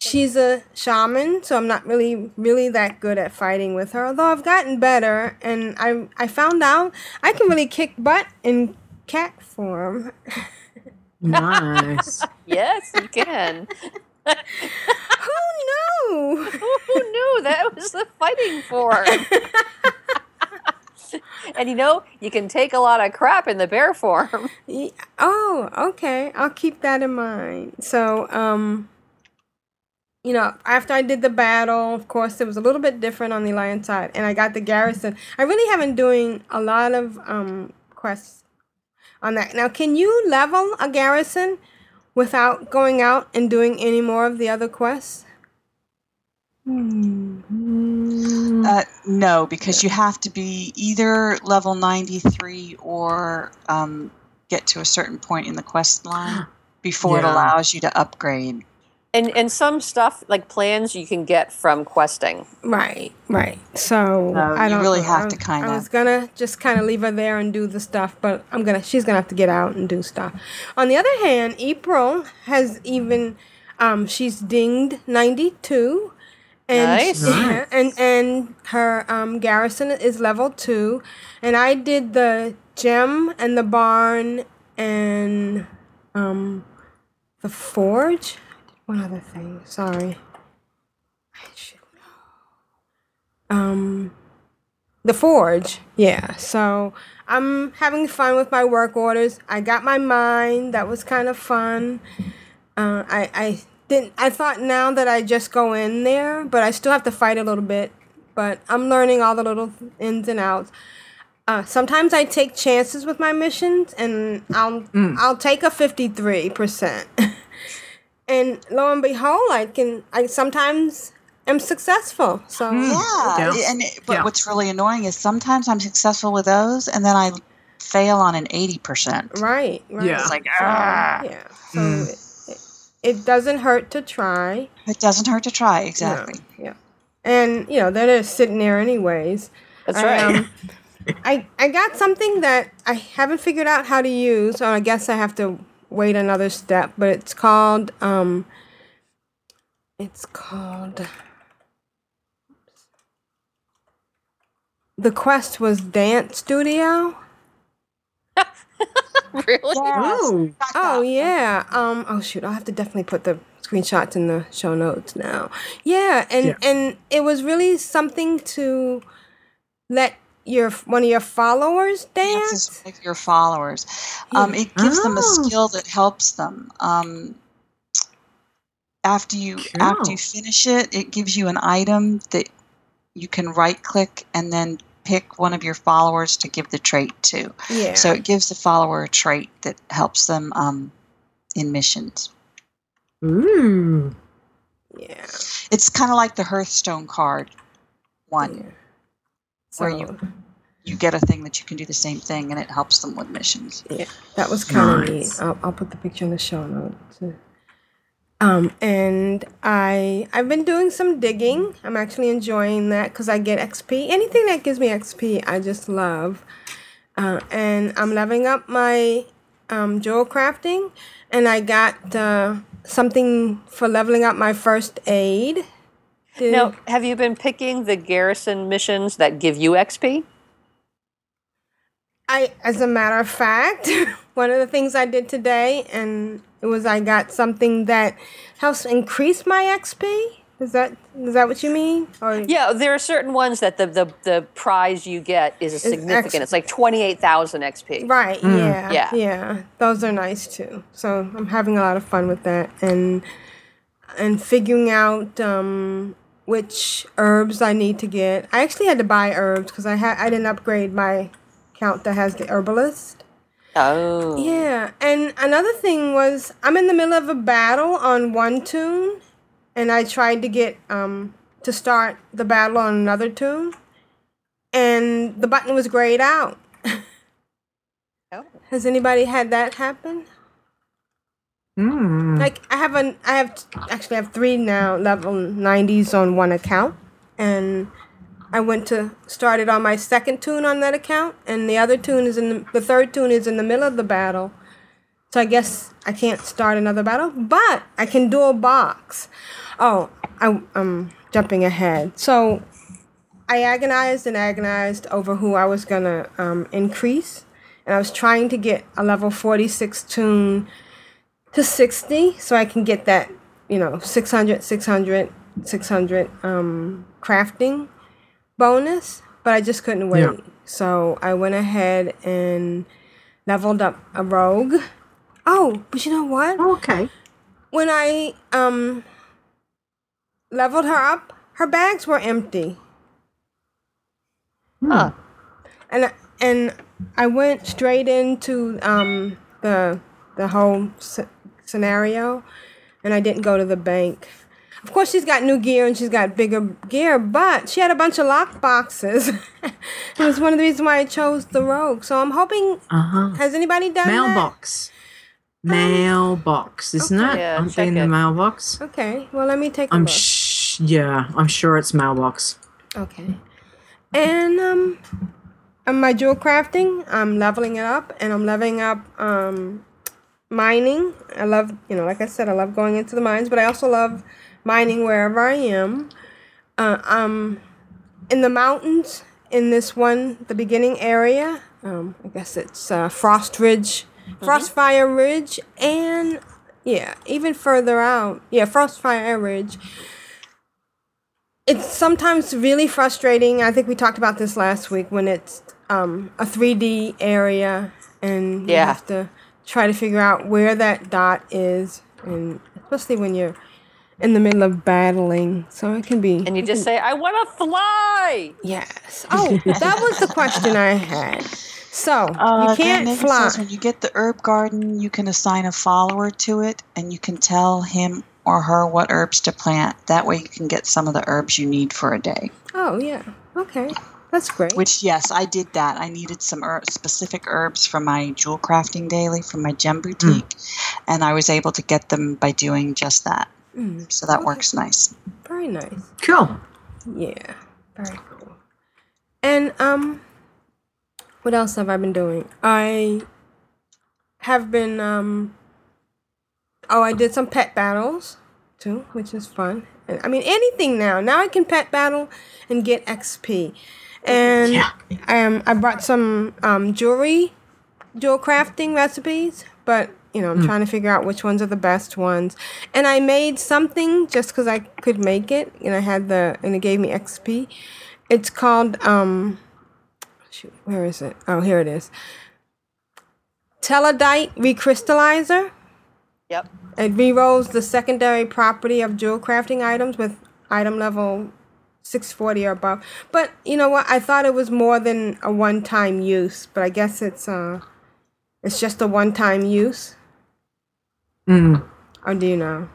She's a shaman, so I'm not really really that good at fighting with her. Although I've gotten better, and I I found out I can really kick butt in cat form. Nice. yes, you can. Who knew? Who knew that was the fighting form? and you know, you can take a lot of crap in the bear form. Ye- Oh, okay. I'll keep that in mind. So, um, you know, after I did the battle, of course, it was a little bit different on the lion side, and I got the garrison. I really haven't doing a lot of um quests on that. Now, can you level a garrison without going out and doing any more of the other quests? Uh, no, because you have to be either level 93 or um, get to a certain point in the quest line before it allows you to upgrade. And and some stuff like plans you can get from questing. Right, right. So No, I you don't really have I- to kinda- I was gonna just kind of leave her there and do the stuff, but I'm gonna. She's gonna have to get out and do stuff. On the other hand, April has even. Um, she's dinged 92. And Nice. yeah, and and her um, garrison is level two, and I did the gem and the barn and um, the forge. One other thing. Sorry. I should know. Um, the forge. Yeah. So I'm having fun with my work orders. I got my mine. That was kind of fun. Uh, I I didn't. I thought now that I just go in there, but I still have to fight a little bit. But I'm learning all the little ins and outs. Uh, sometimes I take chances with my missions, and I'll I'll take a fifty three percent. And lo and behold, I can. I sometimes am successful. So Yeah, Yeah. and it- but Yeah. what's really annoying is sometimes I'm successful with those, and then I fail on an 80%. right, right. Yeah. It's like, So, ah. yeah. So it, it, it doesn't hurt to try. It doesn't hurt to try, exactly. yeah. And you know they're just sitting there anyways. That's right. um, I I got something that I haven't figured out how to use, so I guess I have to wait another step. But it's called um. It's called. The quest was Dance Studio. really? Oh, Oh yeah. Um. Oh shoot. I'll have to definitely put the screenshots in the show notes now. Yeah, and Yeah. and it was really something to let your one of your followers dance. Dances with your followers. Um, it gives them a Oh. skill that helps them. Um, after you after you finish it, it gives you an item that you can right click and then pick one of your followers to give the trait to. Yeah. So it gives the follower a trait that helps them um, in missions. ooh. yeah. It's kind of like the Hearthstone card one, yeah. Where you you get a thing that you can do the same thing and it helps them with missions. yeah, that was kind of Nice. neat. I'll, I'll put the picture in the show notes. Um, and I I've been doing some digging. I'm actually enjoying that because I get XP. Anything that gives me XP, I just love. Uh, and I'm leveling up my um, jewel crafting, and I got uh, something for leveling up my first aid. Did- Now, have you been picking the garrison missions that give you XP? I, as a matter of fact, one of the things I did today, and it was I got something that helps increase my XP. Is that is that what you mean? Or Yeah, there are certain ones that the the, the prize you get is significant. X- It's like twenty eight thousand XP. Right. Yeah. Yeah. Yeah. Those are nice too. So I'm having a lot of fun with that, and and figuring out um, which herbs I need to get. I actually had to buy herbs because I had I didn't upgrade my account that has the herbalist. Oh. Yeah, and another thing was I'm in the middle of a battle on one toon, and I tried to get um to start the battle on another toon, and the button was grayed out. Oh. Has anybody had that happen? Mm. Like I have an I have actually I have three now level 90s on one account, and I went to start it on my second toon on that account, and the other toon is in the, the third toon is in the middle of the battle, So I guess I can't start another battle, but I can do a box. Oh, I, I'm jumping ahead. So I agonized and agonized over who I was gonna um, increase, and I was trying to get a level 46 toon to 60 so I can get that, you know, 600, 600, 600 um, crafting bonus, but I just couldn't wait. Yeah. So I went ahead and leveled up a rogue. Oh, but you know what? Okay. When I um leveled her up, her bags were empty. Huh. And and I went straight into um the the whole s- scenario, and I didn't go to the bank. Of course, she's got new gear and she's got bigger gear, but she had a bunch of lock boxes. it was one of the reasons why I chose the rogue. So I'm hoping. Uh huh. Has anybody done that? Mailbox. Mailbox, isn't okay. it? Yeah, Aren't check they in the mailbox? Okay, well let me take a I'm look. sh- yeah, I'm sure it's mailbox. Okay. And um on my jewel crafting, I'm leveling it up and I'm leveling up um mining. I love, you know, like I said, I love going into the mines, but I also love mining wherever I am. Uh, um in the mountains in this one, the beginning area, um, I guess it's uh, Frost Ridge, Frostfire Ridge, and yeah, even further out, yeah, Frostfire Ridge it's sometimes really frustrating. I think we talked about this last week when it's um, a 3D area and you Yeah. have to try to figure out where that dot is, and especially when you're in the middle of battling. So it can be. And you just say, I want to fly. yes. Oh, that was the question I had. So Uh, you can't Megan fly. Says when you get the herb garden, you can assign a follower to it, and you can tell him or her what herbs to plant. That way, you can get some of the herbs you need for a day. Oh yeah. Okay. That's great. Which, yes, I did that. I needed some er- specific herbs for my jewel crafting daily from my gem boutique, and I was able to get them by doing just that. Mm, So that Okay. works nice. very nice. Cool. Yeah, very cool. And um, what else have I been doing? I have been um. Oh, I did some pet battles too, which is fun. And, I mean, anything now. Now I can pet battle and get XP. And Yeah. um, I brought some um jewelry, jewel crafting recipes, but you know, I'm trying to figure out which ones are the best ones. And I made something just because I could make it, and I had the, and it gave me XP. It's called um, shoot, where is it? Oh, here it is. Taladite recrystallizer. Yep. It rerolls the secondary property of jewel crafting items with item level 640 or above. But you know what? I thought it was more than a one-time use, but I guess it's uh it's just a one-time use. Mm, Or do you know?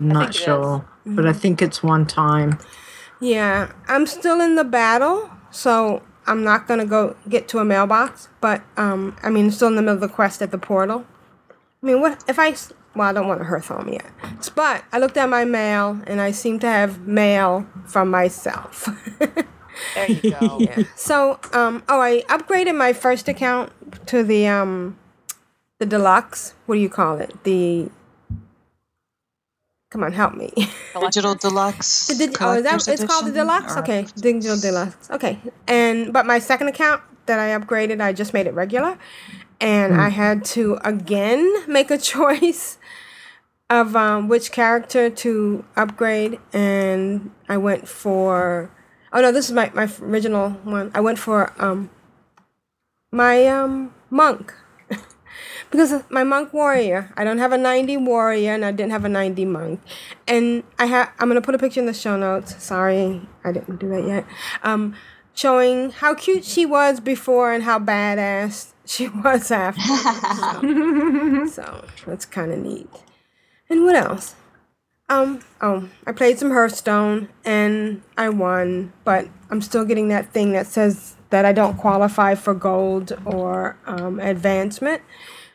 I'm not think it sure, but I think it's one time. Yeah, I'm still in the battle, so I'm not gonna go get to a mailbox. But um, I mean, still in the middle of the quest at the portal. I mean, what if I? Well, I don't want to hurt home yet. But I looked at my mail, and I seem to have mail from myself. There you go. so, um, oh, I upgraded my first account to the um, the deluxe. What do you call it? The Come on, help me. Digital Deluxe. The dig- oh, is that, it's called the deluxe. or- Okay, digital deluxe. Okay, and but my second account that I upgraded, I just made it regular, and I had to again make a choice of um, which character to upgrade, and I went for. Oh no, this is my my original one. I went for um my um monk because my monk warrior. I don't have a 90 warrior and I didn't have a 90 monk. And I have I'm going to put a picture in the show notes. Sorry, I didn't do that yet. Um showing how cute she was before and how badass she was after. so, so that's kind of neat. And what else? Um, oh, I played some Hearthstone and I won, but I'm still getting that thing that says that I don't qualify for gold or um, advancement.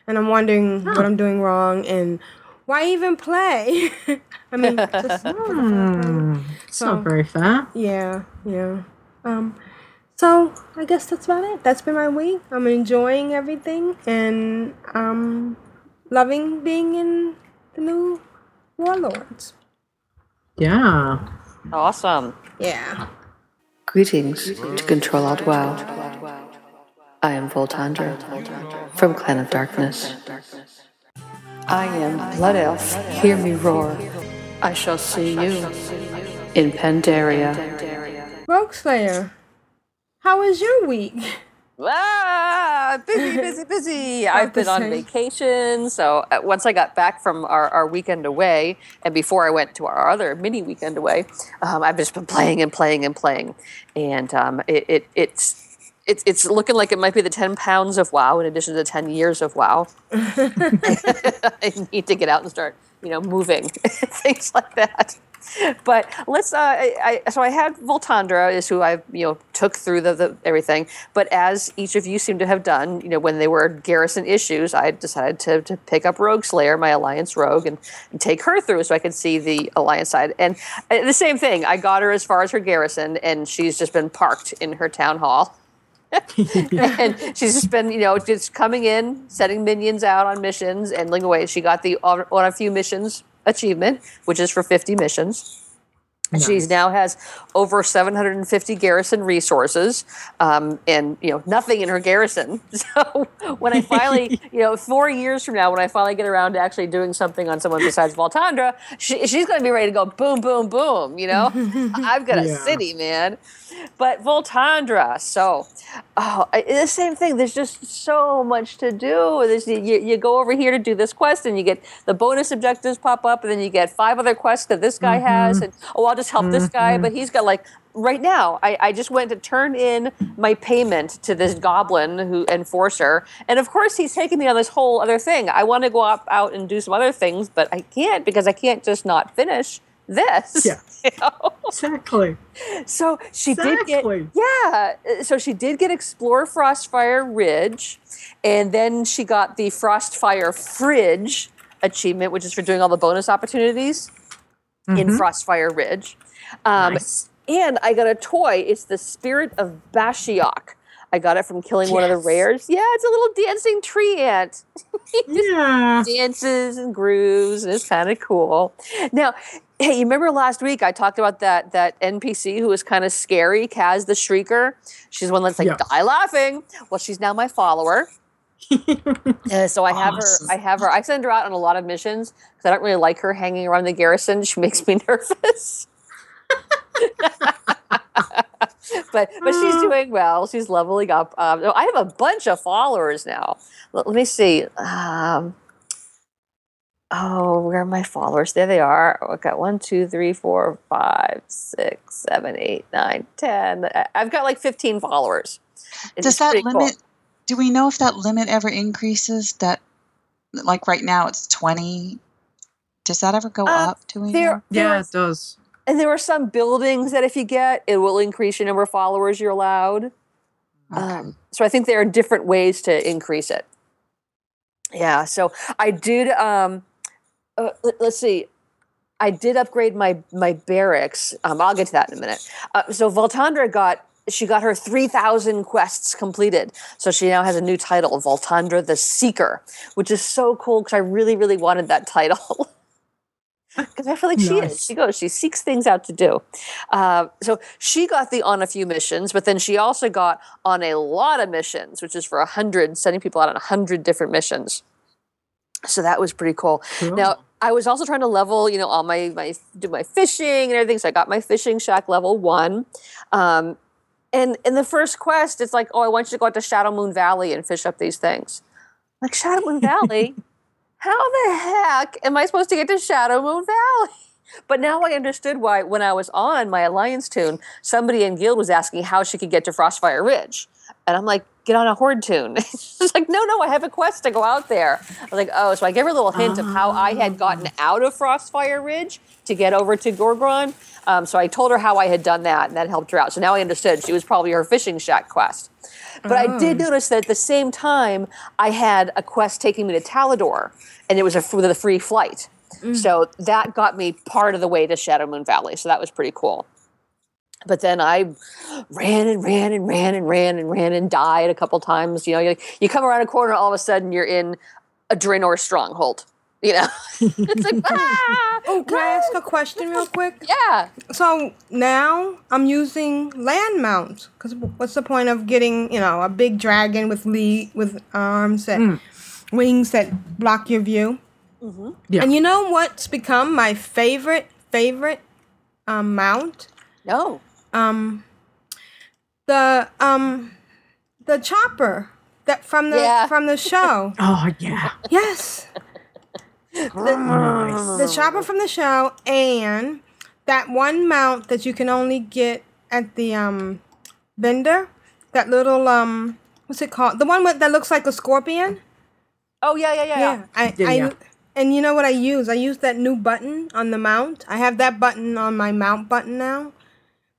And I'm wondering what I'm doing wrong and why even play? I mean, just Hmm, it's So- not very fair. yeah, yeah. Um, So I guess that's about it. That's been my week. I'm enjoying everything and um loving being in the new Warlords. Yeah. Awesome. Yeah. Greetings to Control Alt WoW. I am Voltandra from Clan of Darkness. I am Blood Elf. Hear me roar. I shall see you in Pandaria. Rogueslayer, how was your week? Ah, busy, busy, busy. I've been on vacation. So uh, once I got back from our, our weekend away, and before I went to our other mini weekend away, um, I've just been playing and playing and playing. And um, it, it, it's. It's, it's looking like it might be the 10 pounds of WoW in addition to the 10 years of WoW. I need to get out and start, you know, moving, things like that. But let's. Uh, I, I, so I had Voltandra is who I you know took through the, the everything. But as each of you seem to have done, you know, when they were garrison issues, I decided to, to pick up Rogueslayer, my alliance rogue, and, and take her through so I could see the alliance side. And uh, the same thing, I got her as far as her garrison, and she's just been parked in her town hall and she's just been, you know, just coming in, setting minions out on missions, and linking away. She got the on, a few missions achievement, which is for 50 missions. And She now has over 750 garrison resources, um, and you know nothing in her garrison. So when I finally, you know, four years from now, when I finally get around to actually doing something on someone besides Voltandra, she, she's going to be ready to go boom, boom, boom. You know, I've got a Yeah. city, man. But Voltandra, so oh, I- the same thing. There's just so much to do. There's, you, you go over here to do this quest, and you get the bonus objectives pop up, and then you get five other quests that this guy has, mm-hmm. and oh, I'll just help this guy, mm-hmm. but he's got like right now. I, I just went to turn in my payment to this goblin who enforcer, and of course he's taking me on this whole other thing. I want to go up, out and do some other things, but I can't because I can't just not finish this. Yeah. Exactly. So she did get yeah. So she did get Explore Frostfire Ridge, and then she got the Frostfire Fridge achievement, which is for doing all the bonus opportunities in Frostfire Ridge. Um, Nice. And I got a toy. It's the Spirit of Bashiok. I got it from killing one of the rares. Yeah, it's a little dancing treant. Yeah. dances and grooves and it's kind of cool. Now, hey, you remember last week I talked about that that NPC who was kind of scary, Kaz the Shrieker? She's one that's like Yeah. die laughing. Well, she's now my follower. Uh, so I have Awesome. her. I have her. I send her out on a lot of missions because I don't really like her hanging around the garrison. She makes me nervous. but but she's doing well. She's leveling up. Um, I have a bunch of followers now. Let, let me see. Um, oh, where are my followers? There they are. Oh, I've got one, two, three, four, five, six, seven, eight, nine, ten. I- I've got like fifteen followers. It's Does that pretty cool. limit? Do we know if that limit ever increases? That, like right now, it's twenty. Does that ever go Uh, up? Do we there- there Yeah, it does. And there are some buildings that if you get, it will increase your number of followers you're allowed. Okay. Um, so I think there are different ways to increase it. Yeah. So I did. Um, uh, let, us see. I did upgrade my my barracks. Um, I'll get to that in a minute. Uh, so Voltandra got she got her three thousand quests completed. So she now has a new title, Voltandra the Seeker, which is so cool because I really really wanted that title. Because I feel like she is. She goes. She seeks things out to do. Uh, so she got the on a few missions, but then she also got on a lot of missions, which is for a hundred, sending people out on a hundred different missions. So that was pretty cool. Now Cool. I was also trying to level, you know, all my my do my fishing and everything. So I got my fishing shack level one. Um, and in the first quest, it's like, oh, I want you to go out to Shadowmoon Valley and fish up these things. Like Shadowmoon Valley, how the heck am I supposed to get to Shadowmoon Valley? But now I understood why when I was on my Alliance toon, somebody in Guild was asking how she could get to Frostfire Ridge. And I'm like, get on a Horde toon. She's like, no, no, I have a quest to go out there. I was like, oh, so I gave her a little hint of how I had ah. gotten out of Frostfire Ridge to get over to Gorgrond. Um, so I told her how I had done that, and that helped her out. So now I understood she was probably her fishing shack quest. But I did mm. notice that at the same time, I had a quest taking me to Talador, and it was a, with a free flight. Mm. So that got me part of the way to Shadowmoon Valley. So that was pretty cool. But then I ran and ran and ran and ran and ran and died a couple times. You know, you, you come around a corner, all of a sudden you're in a Draenor stronghold. You know, it's like ah, Oh, can I ask a question real quick? yeah. So now I'm using land mounts because what's the point of getting you know a big dragon with le- with arms that wings that block your view? Yeah. And you know what's become my favorite favorite um, mount? No. Um, the um, the chopper that from the Yeah. from the show. Oh yeah. yes. The, the chopper from the show and that one mount that you can only get at the um vendor. That little um what's it called? The one with, that looks like a scorpion. Oh yeah, yeah, yeah. Yeah, I, Yeah, I yeah. and you know what I use? I use that new button on the mount. I have that button on my mount button now.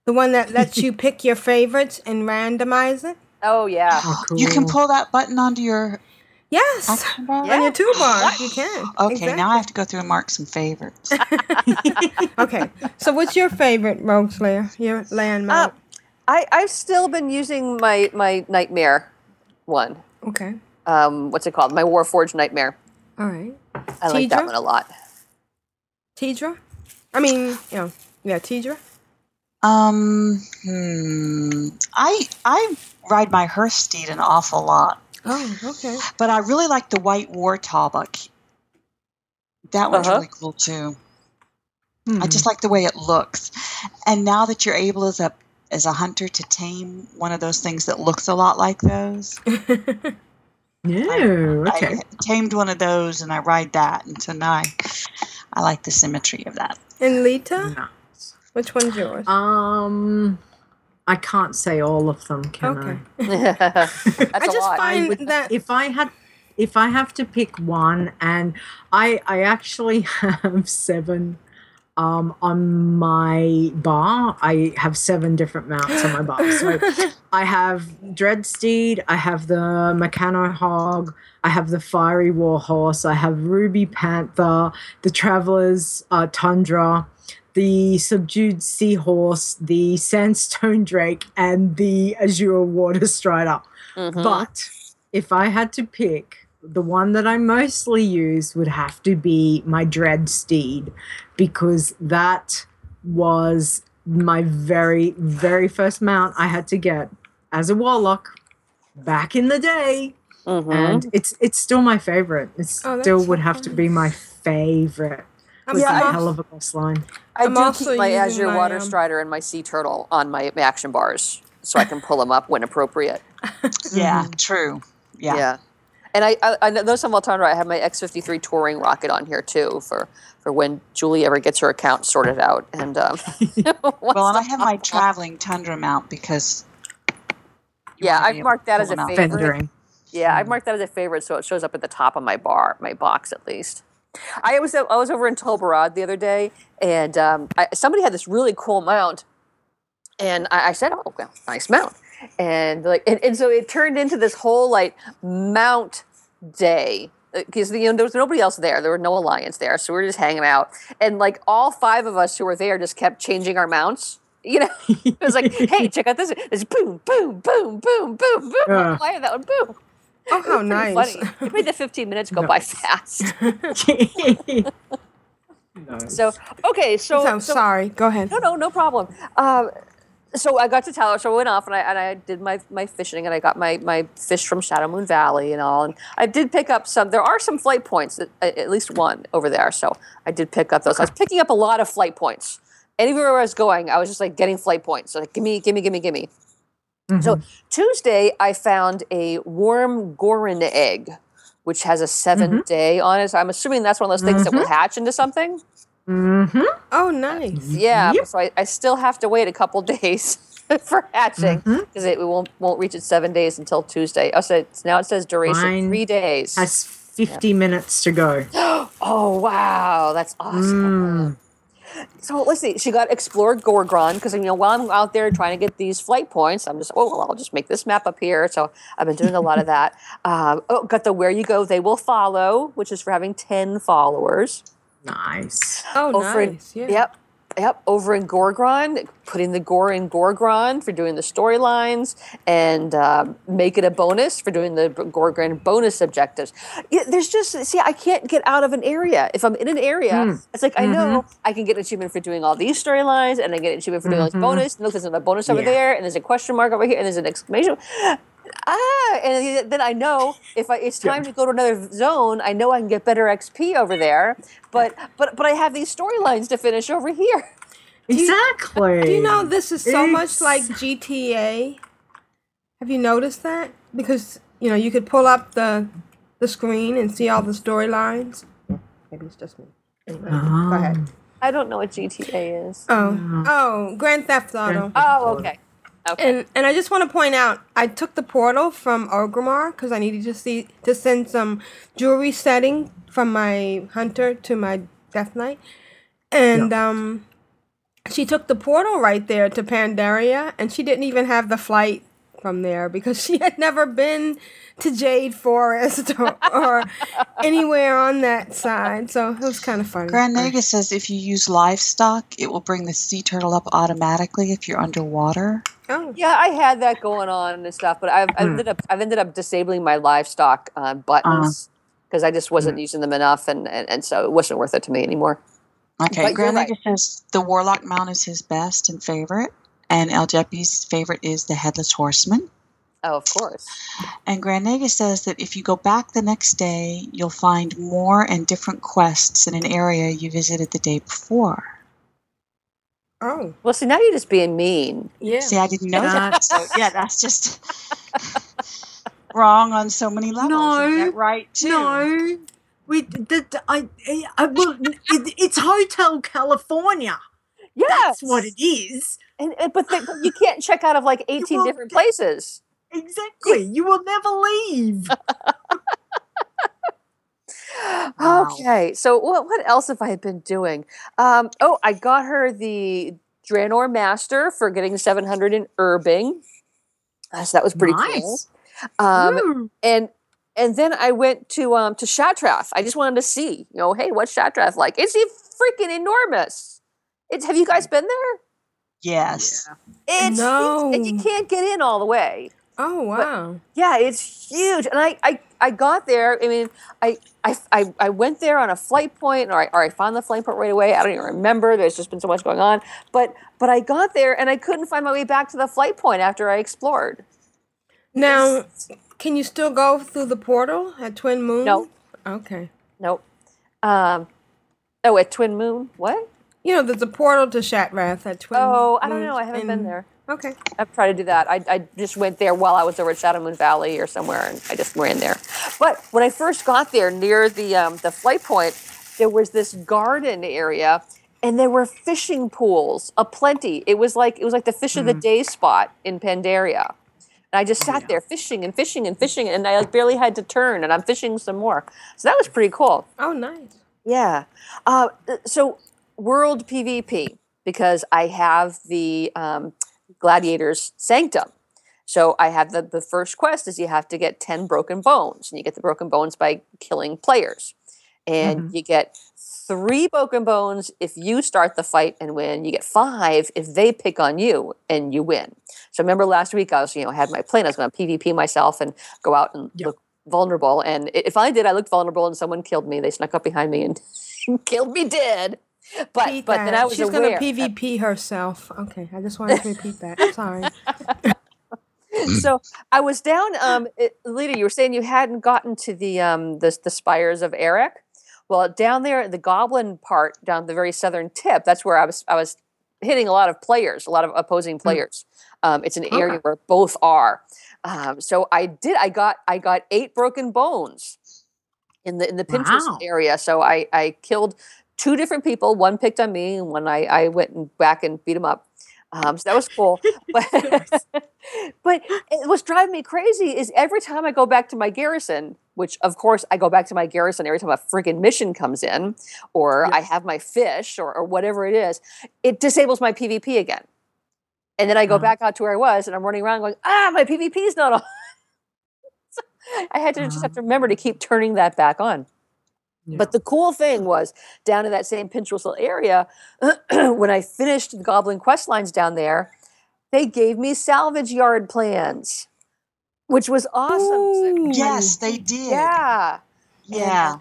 The one that lets you pick your favorites and randomize it. Oh yeah. Oh, You can pull that button onto your Yes, action bar. on your Yeah. toolbar you can. Okay, Exactly. now I have to go through and mark some favorites. Okay, so what's your favorite Rogueslayer? Your land mount? I I've still been using my my nightmare one. okay, Um, what's it called? My Warforged nightmare. all right. I like that one a lot. Tedrah? I mean, you know, yeah, Tedrah. Um, hmm, I I ride my Hearthsteed an awful lot, Oh, okay. but I really like the white war talbuk. That one's Uh-huh. really cool too. I just like the way it looks. And now that you're able as a as a hunter to tame one of those things that looks a lot like those, No, okay. I tamed one of those and I ride that, and so now I, I like the symmetry of that. And Leeta, Nice. Which one's yours? Um, I can't say all of them, can Okay. That's I a just lot. find would- that if I had if I have to pick one and I I actually have seven um on my bar. I have seven different mounts on my bar. So I have Dreadsteed, I have the Mechano-Hog, I have the Fiery War Horse, I have Ruby Panther, the Traveler's uh, Tundra, the Subdued Seahorse, the Sandstone Drake, and the Azure Water Strider. Mhm. But if I had to pick, the one that I mostly use would have to be my Dread Steed because that was my very, very first mount I had to get as a warlock back in the day. Mhm. And it's it's still my favorite. It Oh, still so would have to be my favorite. I'm, With Yeah, a I- hell of a boss line. I I'm do also keep my Azure my, Water um, Strider and my Sea Turtle on my action bars so I can pull them up when appropriate. Yeah, true. Yeah. Yeah. And I, I, I know those some Tundra, I have my X53 touring rocket on here too for, for when Julie ever gets her account sorted out. And um, Well, and I have my traveling tundra mount because. yeah, I've marked that as a favorite. Fendering. Yeah, I've marked that as a favorite, so it shows up at the top of my bar, my box at least. I was I was over in Tol Barad the other day, and um, I, somebody had this really cool mount, and I, I said, "Oh, well, nice mount," and like, and, and so it turned into this whole like mount day because you know there was nobody else there, there were no alliance there, so we were just hanging out, and like all five of us who were there just kept changing our mounts. You know, it was like, "Hey, check out this! It's boom, boom, boom, boom, boom, boom. Yeah. I had that one, boom." Oh, how nice. Funny. It made the 15 minutes go by fast. Nice. So okay, so, I'm so sorry. Go ahead. no, no, no problem. Um, so I got to Talos, so I went off and I and I did my, my fishing and I got my, my fish from Shadowmoon Valley and all. And I did pick up some. There are some flight points, at, at least one over there. So I did pick up those. I was picking up a lot of flight points. Anywhere I was going, I was just like getting flight points. So like, give me, gimme, gimme, gimme, gimme. So mm-hmm. Tuesday, I found a warm Goren egg, which has a 7 mm-hmm. day on it. So I'm assuming that's one of those things that will mm-hmm. hatch into something. Mm-hmm. Oh, nice. Yeah, Yep. so I, I still have to wait a couple days for hatching because it won't won't reach its seven days until Tuesday. Oh, so it's, now it says duration Mine three days. Has 50 minutes to go. oh wow, that's mm. awesome. So let's see. She got explore Gorgrond because you know while I'm out there trying to get these flight points, I'm just oh well I'll just make this map up here. So I've been doing a lot of that. Um, oh, got the where you go they will follow, which is for having ten followers. Nice. Oh, over in- nice. Yeah. Yep. Yep, over in Gorgrond, putting the gore in Gorgrond for doing the storylines, and uh, make it a bonus for doing the Gorgrond bonus objectives. Yeah, there's just see, I can't get out of an area. If I'm in an area, Hmm. it's like I know Mm-hmm. I can get an achievement for doing all these storylines, and I get an achievement for doing all this bonus. And look, there's another bonus over Yeah. there, and there's a question mark over here, and there's an exclamation. Ah, and then I know if I, it's time to go to another zone, I know I can get better XP over there. But but but I have these storylines to finish over here. Exactly. Do you know this is so much like GTA? Have you noticed that? Because you know you could pull up the the screen and see all the storylines. Maybe it's just me. Anyway, Go ahead. I don't know what GTA is. Oh, oh, Grand Theft Auto. Oh, okay. Okay. And and I just want to point out, I took the portal from Orgrimmar because I needed to see to send some jewelry setting from my hunter to my Death Knight, and um, she took the portal right there to Pandaria, and she didn't even have the flight from there because she had never been to Jade Forest or, or anywhere on that side. So it was kind of funny. Grand Nagus says if you use livestock, it will bring the sea turtle up automatically if you're underwater. Oh. Yeah, I had that going on and stuff, but I've, I've Hmm. ended up I've ended up disabling my livestock uh, buttons because I just wasn't using them enough, and, and and so it wasn't worth it to me anymore. Okay, But you're Grand right. Says the warlock mount is his best and favorite, and El Jeppy's favorite is the headless horseman. Oh, of course. And Grand Nagus says that if you go back the next day, you'll find more and different quests in an area you visited the day before. Oh. Well, see, now you're just being mean. Yeah. See, I didn't know that. So yeah, that's just wrong on so many levels. No, Isn't that right too. No, we that I, I well, it, it's Hotel California. Yes. That's what it is. And, and but, the, but you can't check out of like 18 different places. Exactly. You will never leave. Okay, so what what else have I been doing? Um, oh, I got her the Draenor Master for getting 700 in Urbing. Uh, so that was pretty Nice. cool. Um, and and then I went to um to Shattrath. I just wanted to see, you know, hey, what's Shattrath like? It's freaking enormous. It's have you guys been there? Yes. It's No. huge, and you can't get in all the way. Oh wow. Yeah, it's huge. And I, I, I got there. I mean, I, I, I, I went there on a flight point, or I, or I found the flight point right away. I don't even remember. There's just been so much going on. But, but I got there and I couldn't find my way back to the flight point after I explored. Now, can you still go through the portal at Twin Moon? No. Okay. Nope. Um, oh, at Twin Moon. What? You know, there's a portal to Shattrath at Twin. Oh, I don't know. I haven't been there. Okay. I've tried to do that. I, I just went there while I was over at Shadowmoon Valley or somewhere, and I just ran there. But when I first got there, near the um, the flight point, there was this garden area, and there were fishing pools aplenty. It was like it was like the fish of the day spot in Pandaria. And I just sat there fishing and fishing and fishing, and I like barely had to turn, and I'm fishing some more. So that was pretty cool. Oh, nice. Yeah. Uh, so world PvP because I have the um, gladiators sanctum. So I have the the first quest is you have to get ten broken bones, and you get the broken bones by killing players, and you get three broken bones if you start the fight and win. You get five if they pick on you and you win. So remember last week I was you know I had my plan I was going to PvP myself and go out and look vulnerable, and if I did I looked vulnerable and someone killed me. They snuck up behind me and killed me dead. But but then. I was She's aware. gonna PvP herself. Okay, I just wanted to repeat that. Sorry. so I was down. Um, it, Leeta, you were saying you hadn't gotten to the um the, the Spires of Arak. Well, down there, the Goblin part, down the very southern tip, that's where I was. I was hitting a lot of players, a lot of opposing players. Um, it's an area Okay. where both are. Um, so I did. I got. I got eight broken bones in the in the Pinchwhistle Wow. area. So I I killed two different people. One picked on me, and one I I went and back and beat him up. Um, so that was cool. but but it, what's driving me crazy is every time I go back to my garrison, which of course I go back to my garrison every time a friggin' mission comes in, or I have my fish or, or whatever it is, it disables my PvP again. And then I go Uh-huh. back out to where I was and I'm running around going, ah, my PvP is not on. So I had to just have to remember to keep turning that back on. But the cool thing was down in that same Pinchwhistle area, when I finished the Goblin quest lines down there, they gave me salvage yard plans, which was awesome. Yes, they did. Yeah. Yeah.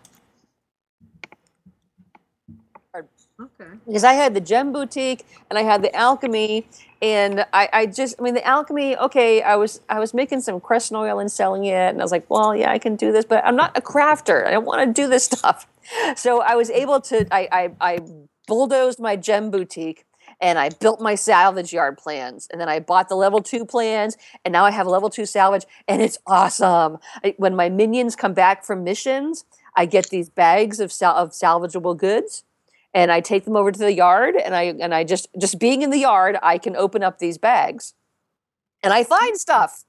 Okay. because I had the gem boutique and I had the alchemy and I, I just I mean the alchemy okay I was I was making some crescent oil and selling it. And I was like well yeah I can do this but I'm not a crafter. I don't want to do this stuff. So I was able to I I, I bulldozed my gem boutique and I built my salvage yard plans. And then I bought the level two plans and now I have level two salvage and it's awesome. I- when my minions come back from missions I get these bags of sal- of salvageable goods and I take them over to the yard and I and I just just being in the yard I can open up these bags and I find stuff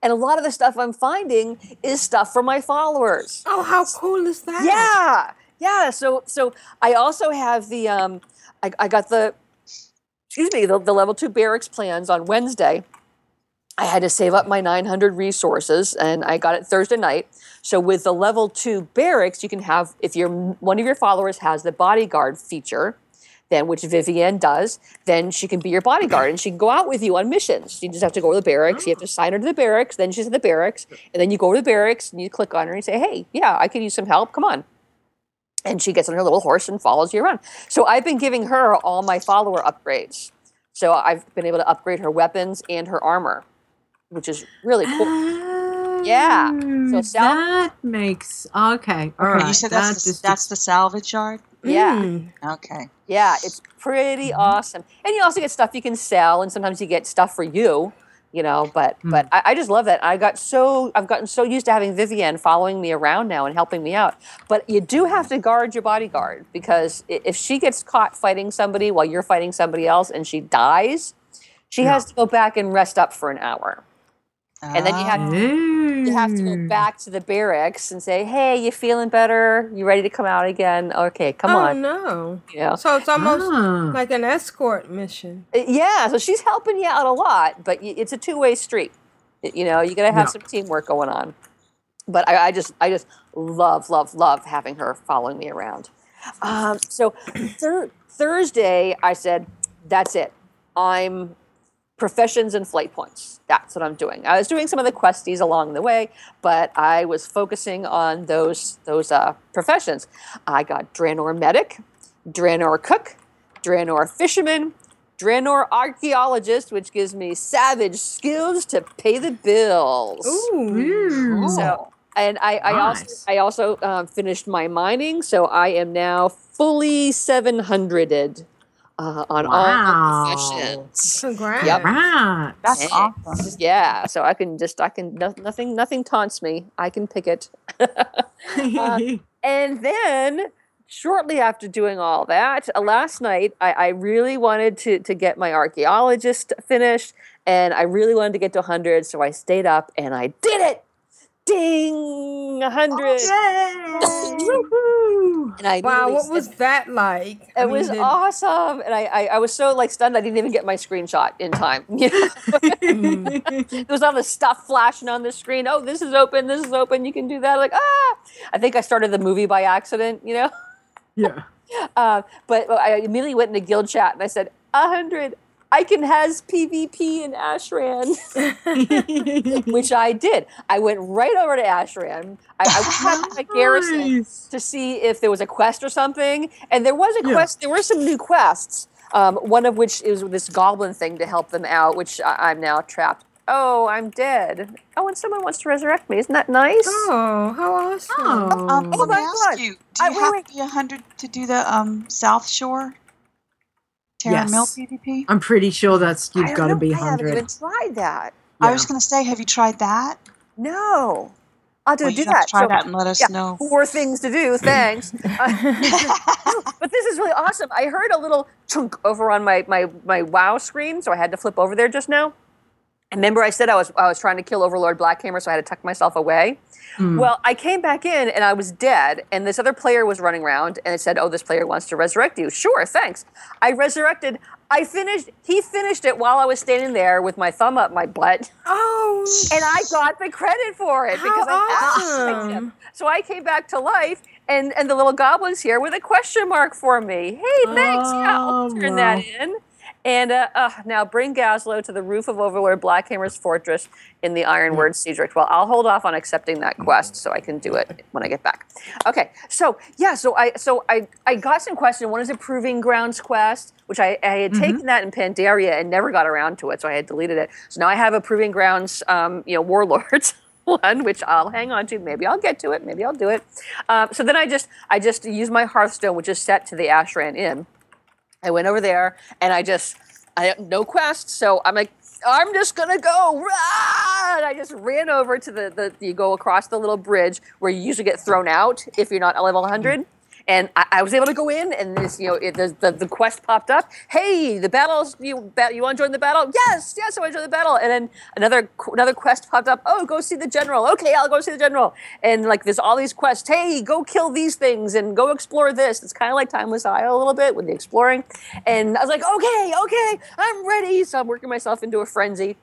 and a lot of the stuff I'm finding is stuff for my followers. Oh, how cool is that? Yeah. Yeah, so so I also have the um I, I got the excuse me, the, the level 2 barracks plans on Wednesday. I had to save up my 900 resources and I got it Thursday night. So with the level 2 barracks, you can have if your one of your followers has the bodyguard feature, then which Vivianne does, then she can be your bodyguard and she can go out with you on missions. You just have to go to the barracks, you have to sign her to the barracks, then she's at the barracks, and then you go to the barracks and you click on her and you say, "Hey, yeah, I could use some help. Come on." And she gets on her little horse and follows you around. So I've been giving her all my follower upgrades. So I've been able to upgrade her weapons and her armor, which is really cool. yeah. So sal- that makes okay. All right. You said that that's the, just that's the salvage yard. yeah. Mm. Okay. Yeah, it's pretty awesome. And you also get stuff you can sell, and sometimes you get stuff for you, you know. But but I, I just love that. I got so I've gotten so used to having Vivianne following me around now and helping me out. But you do have to guard your bodyguard because if she gets caught fighting somebody while you're fighting somebody else and she dies, she has to go back and rest up for an hour. And then you have you have to go back to the barracks and say, "Hey, you feeling better? You ready to come out again? Okay, come oh, on." no. You know? So it's almost Ah. like an escort mission. Uh, Yeah, so she's helping you out a lot, but it's a two-way street. You know, you got to have Yeah. some teamwork going on. But I, I just, I just love, love, love having her following me around. Um, so thir- Thursday, I said, "That's it. I'm professions and flight points. That's what I'm doing. I was doing some of the questies along the way, but I was focusing on those those uh, professions. I got Draenor medic, Draenor cook, Draenor fisherman, Draenor archaeologist, which gives me savage skills to pay the bills. Ooh. So, and I, I also I also um, finished my mining, so I am now fully seven hundreded uh, on all Wow. my professions. Congrats. Yep. Right. That's Yeah. awesome. Yeah, so I can just I can no, nothing nothing taunts me. I can pick it. Uh, and then shortly after doing all that, uh, last night I, I really wanted to to get my archaeologist finished, and I really wanted to get to 100, so I stayed up and I did it. Ding, a 100. Woohoo. And I Wow, what said- was that like? I It mean, was did- awesome, and I, I I was so like stunned I didn't even get my screenshot in time. You know? there was all the stuff flashing on the screen. Oh, this is open. This is open. You can do that. Like ah, I think I started the movie by accident. You know. yeah. Uh, but I immediately went into guild chat and I said, "A hundred. I can has PvP in Ashran," which I did. I went right over to Ashran. I, I went back to my garrison Nice. to see if there was a quest or something, and there was a Yeah. quest. There were some new quests. Um, one of which is this goblin thing to help them out, which I, I'm now trapped. Oh, I'm dead. Oh, and someone wants to resurrect me. Isn't that nice? Oh, how awesome. Oh. Um, Oh my God. you: Do I- you wait, have wait. to be hundred to do the um South Shore Tarren Mill Yes. PvP? I'm pretty sure that's you've got to know. be I haven't even 100. tried that. I was going to say, have you tried that? No. I'll do, Well, do you have that. to try So- that and let us yeah, know. Four things to do. Thanks. Uh, but this is really awesome. I heard a little chunk over on my, my, my WoW screen, so I had to flip over there just now. And remember, I said I was I was trying to kill Overlord Blackhammer, so I had to tuck myself away. Mm. Well, I came back in and I was dead, and this other player was running around, and it said, "Oh, this player wants to resurrect you." Sure, thanks. I resurrected. I finished. He finished it while I was standing there with my thumb up my butt, Oh, and I got the credit for it because I asked him. So I came back to life, and and the little goblin's here with a question mark for me. Hey, thanks. yeah, I'll Oh, turn that in. And uh, uh, now bring Gaslo to the roof of Overlord Blackhammer's fortress in the Ironward Cedric. Well, I'll hold off on accepting that quest so I can do it when I get back. Okay, so yeah, so I so I I got some questions. One is a Proving Grounds quest, which I, I had taken that in Pandaria and never got around to it, so I had deleted it. So now I have a Proving Grounds, um, you know, Warlords. One which I'll hang on to. Maybe I'll get to it. Maybe I'll do it. Um, so then I just I just use my Hearthstone, which is set to the Ashran Inn, I went over there and I just, I no quest. So I'm like, I'm just gonna go. And I just ran over to the, the, you go across the little bridge where you usually get thrown out if you're not level 100. And I, I was able to go in, and this, you know, it, the, the, the quest popped up. Hey, the battle's you. You want to join the battle? Yes, yes, I want to join the battle. And then another another quest popped up. Oh, go see the general. Okay, I'll go see the general. And like, there's all these quests. Hey, go kill these things and go explore this. It's kind of like Timeless Isle a little bit with the exploring. And I was like, okay, okay, I'm ready. So I'm working myself into a frenzy.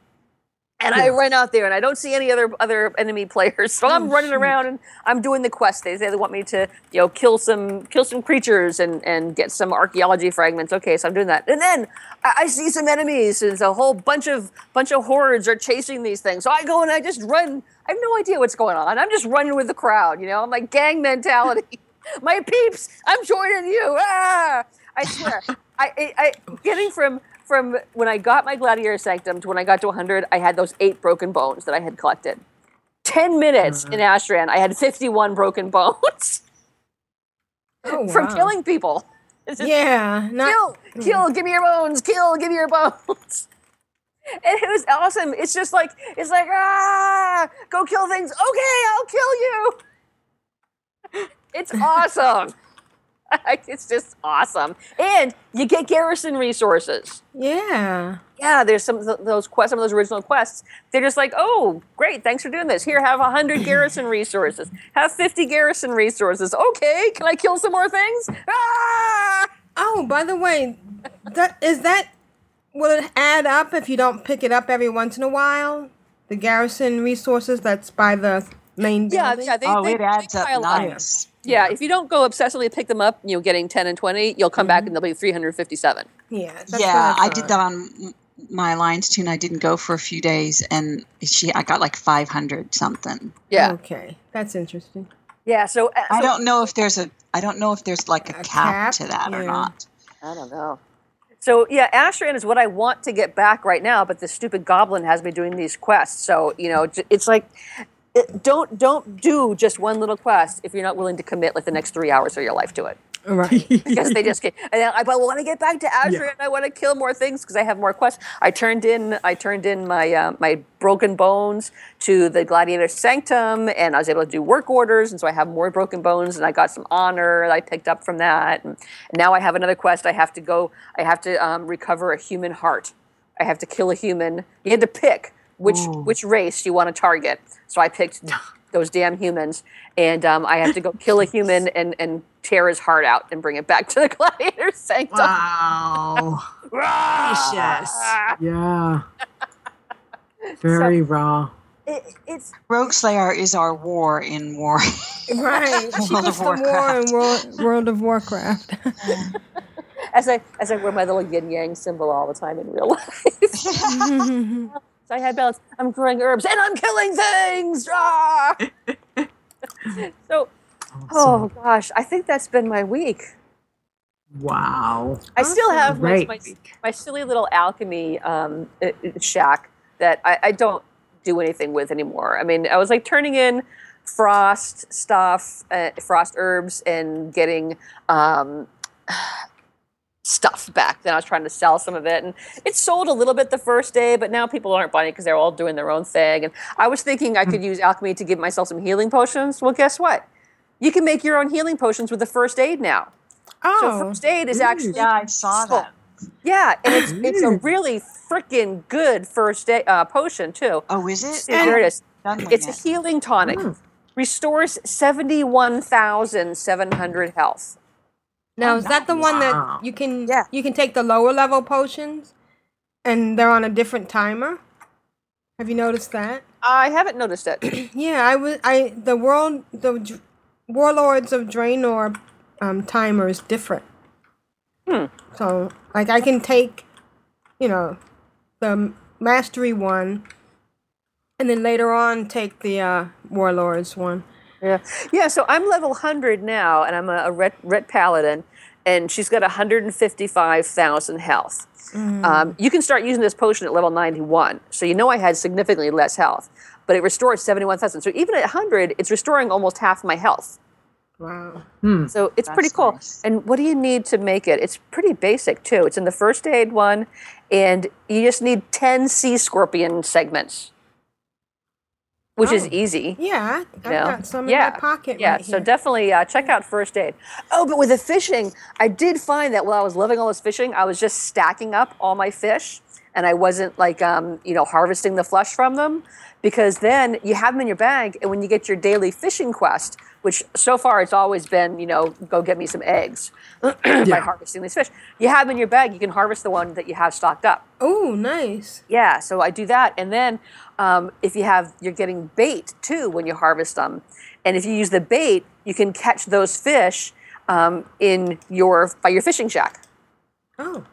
And I run out there, and I don't see any other other enemy players. So I'm running around, and I'm doing the quest. They, they want me to, you know, kill some kill some creatures and and get some archaeology fragments. Okay, so I'm doing that, and then I, I see some enemies. and a whole bunch of bunch of hordes are chasing these things. So I go and I just run. I have no idea what's going on. I'm just running with the crowd. You know, I'm like gang mentality. My peeps, I'm joining you. Ah! I swear, I, I, I getting from from when I got my gladiator sanctum to when I got to 100, I had those eight broken bones that I had collected. 10 minutes in Ashran, I had 51 broken bones Oh, from wow. killing people. Just, Yeah, not kill, kill, give me your bones, kill, give me your bones. And it was awesome. It's just like, it's like, ah, go kill things. Okay, I'll kill you. It's awesome. it's just awesome. And you get garrison resources. yeah. Yeah, there's some of those quests, some of those original quests. They're just like, oh, great, thanks for doing this. Here, have 100 garrison resources. Have 50 garrison resources. Okay, can I kill some more things? Ah! Oh, by the way, that is that will it add up if you don't pick it up every once in a while? The garrison resources that's by the main Yeah, building? yeah, they, oh, they, it adds they up pile up. Nice. Yeah, if you don't go obsessively pick them up, you know, getting 10 and 20, you'll come back and they'll be 357. Yeah, yeah, what I did that on my alliance toon. I didn't go for a few days, and she I got like five hundred something. Yeah. Okay, that's interesting. Yeah, so, uh, I don't know if there's a I don't know if there's like a, A cap, cap? to that or not. I don't know. So yeah, Ashran is what I want to get back right now, but this stupid goblin has me doing these quests. So you know, it's like, it, don't don't do just one little quest if you're not willing to commit like the next three hours of your life to it. Right. Because they just get, and I but when I get back to azure and I want to kill more things because I have more quests. I turned in I turned in my uh, my broken bones to the Gladiator Sanctum, and I was able to do work orders, and so I have more broken bones, and I got some honor that I picked up from that. And, and now I have another quest. I have to go. I have to um, recover a human heart. I have to kill a human. You had to pick which which race you want to target. So I picked those damn humans, and um, I have to go kill a human and and tear his heart out and bring it back to the Gladiator Sanctum. Wow. Precious. Yeah. Very raw. It, it's Rogue Slayer is our war in war. Right. She World was of the war in Warcraft. World, World of Warcraft. as I as I wear my little yin yang symbol all the time in real life. I had balance. I'm growing herbs and I'm killing things. Ah! so, oh gosh, I think that's been my week. Wow. I still have my, my, my silly little alchemy um, shack that I, I don't do anything with anymore. I mean, I was like turning in frost stuff, uh, frost herbs, and getting um, stuff back. Then I was trying to sell some of it, and it sold a little bit the first day, but now people aren't buying it because they're all doing their own thing. And I was thinking I could use alchemy to give myself some healing potions. Well, guess what? You can make your own healing potions with the first aid now. So Oh, first aid is actually yeah, I saw useful. that. Yeah, and it's it's a really freaking good first aid uh, potion too. Oh, is it? See, here it is. Done with It's a healing tonic. Restores seventy one thousand seven hundred health. Now is that the one Wow. that you can Yeah. you can take the lower level potions, and they're on a different timer? Have you noticed that? I haven't noticed it. Yeah, I was I the world the dr- Warlords of Draenor um, timer is different. Hmm. So, like, I can take, you know, the mastery one, and then later on take the uh, Warlords one. Yeah, yeah. So I'm level 100 now, and I'm a, a red, red paladin, and she's got 155,000 health. Um, you can start using this potion at level 91, so you know I had significantly less health, but it restores 71,000. So even at 100, it's restoring almost half my health. Wow. So it's pretty cool. nice. And what do you need to make it? It's pretty basic too. It's in the first aid one, and you just need 10 sea scorpion segments, which is Oh. easy. Yeah, I've know? got some yeah. in my pocket Yeah, right so definitely uh, check out first aid. Oh, but with the fishing, I did find that while I was loving all this fishing, I was just stacking up all my fish, and I wasn't like um, you know harvesting the flesh from them, because then you have them in your bag, and when you get your daily fishing quest, which so far it's always been you know go get me some eggs by harvesting these fish, you have them in your bag. You can harvest the one that you have stocked up. Oh, nice. Yeah, so I do that, and then um, if you have, you're getting bait too when you harvest them, and if you use the bait, you can catch those fish um, in your by your fishing shack. Oh,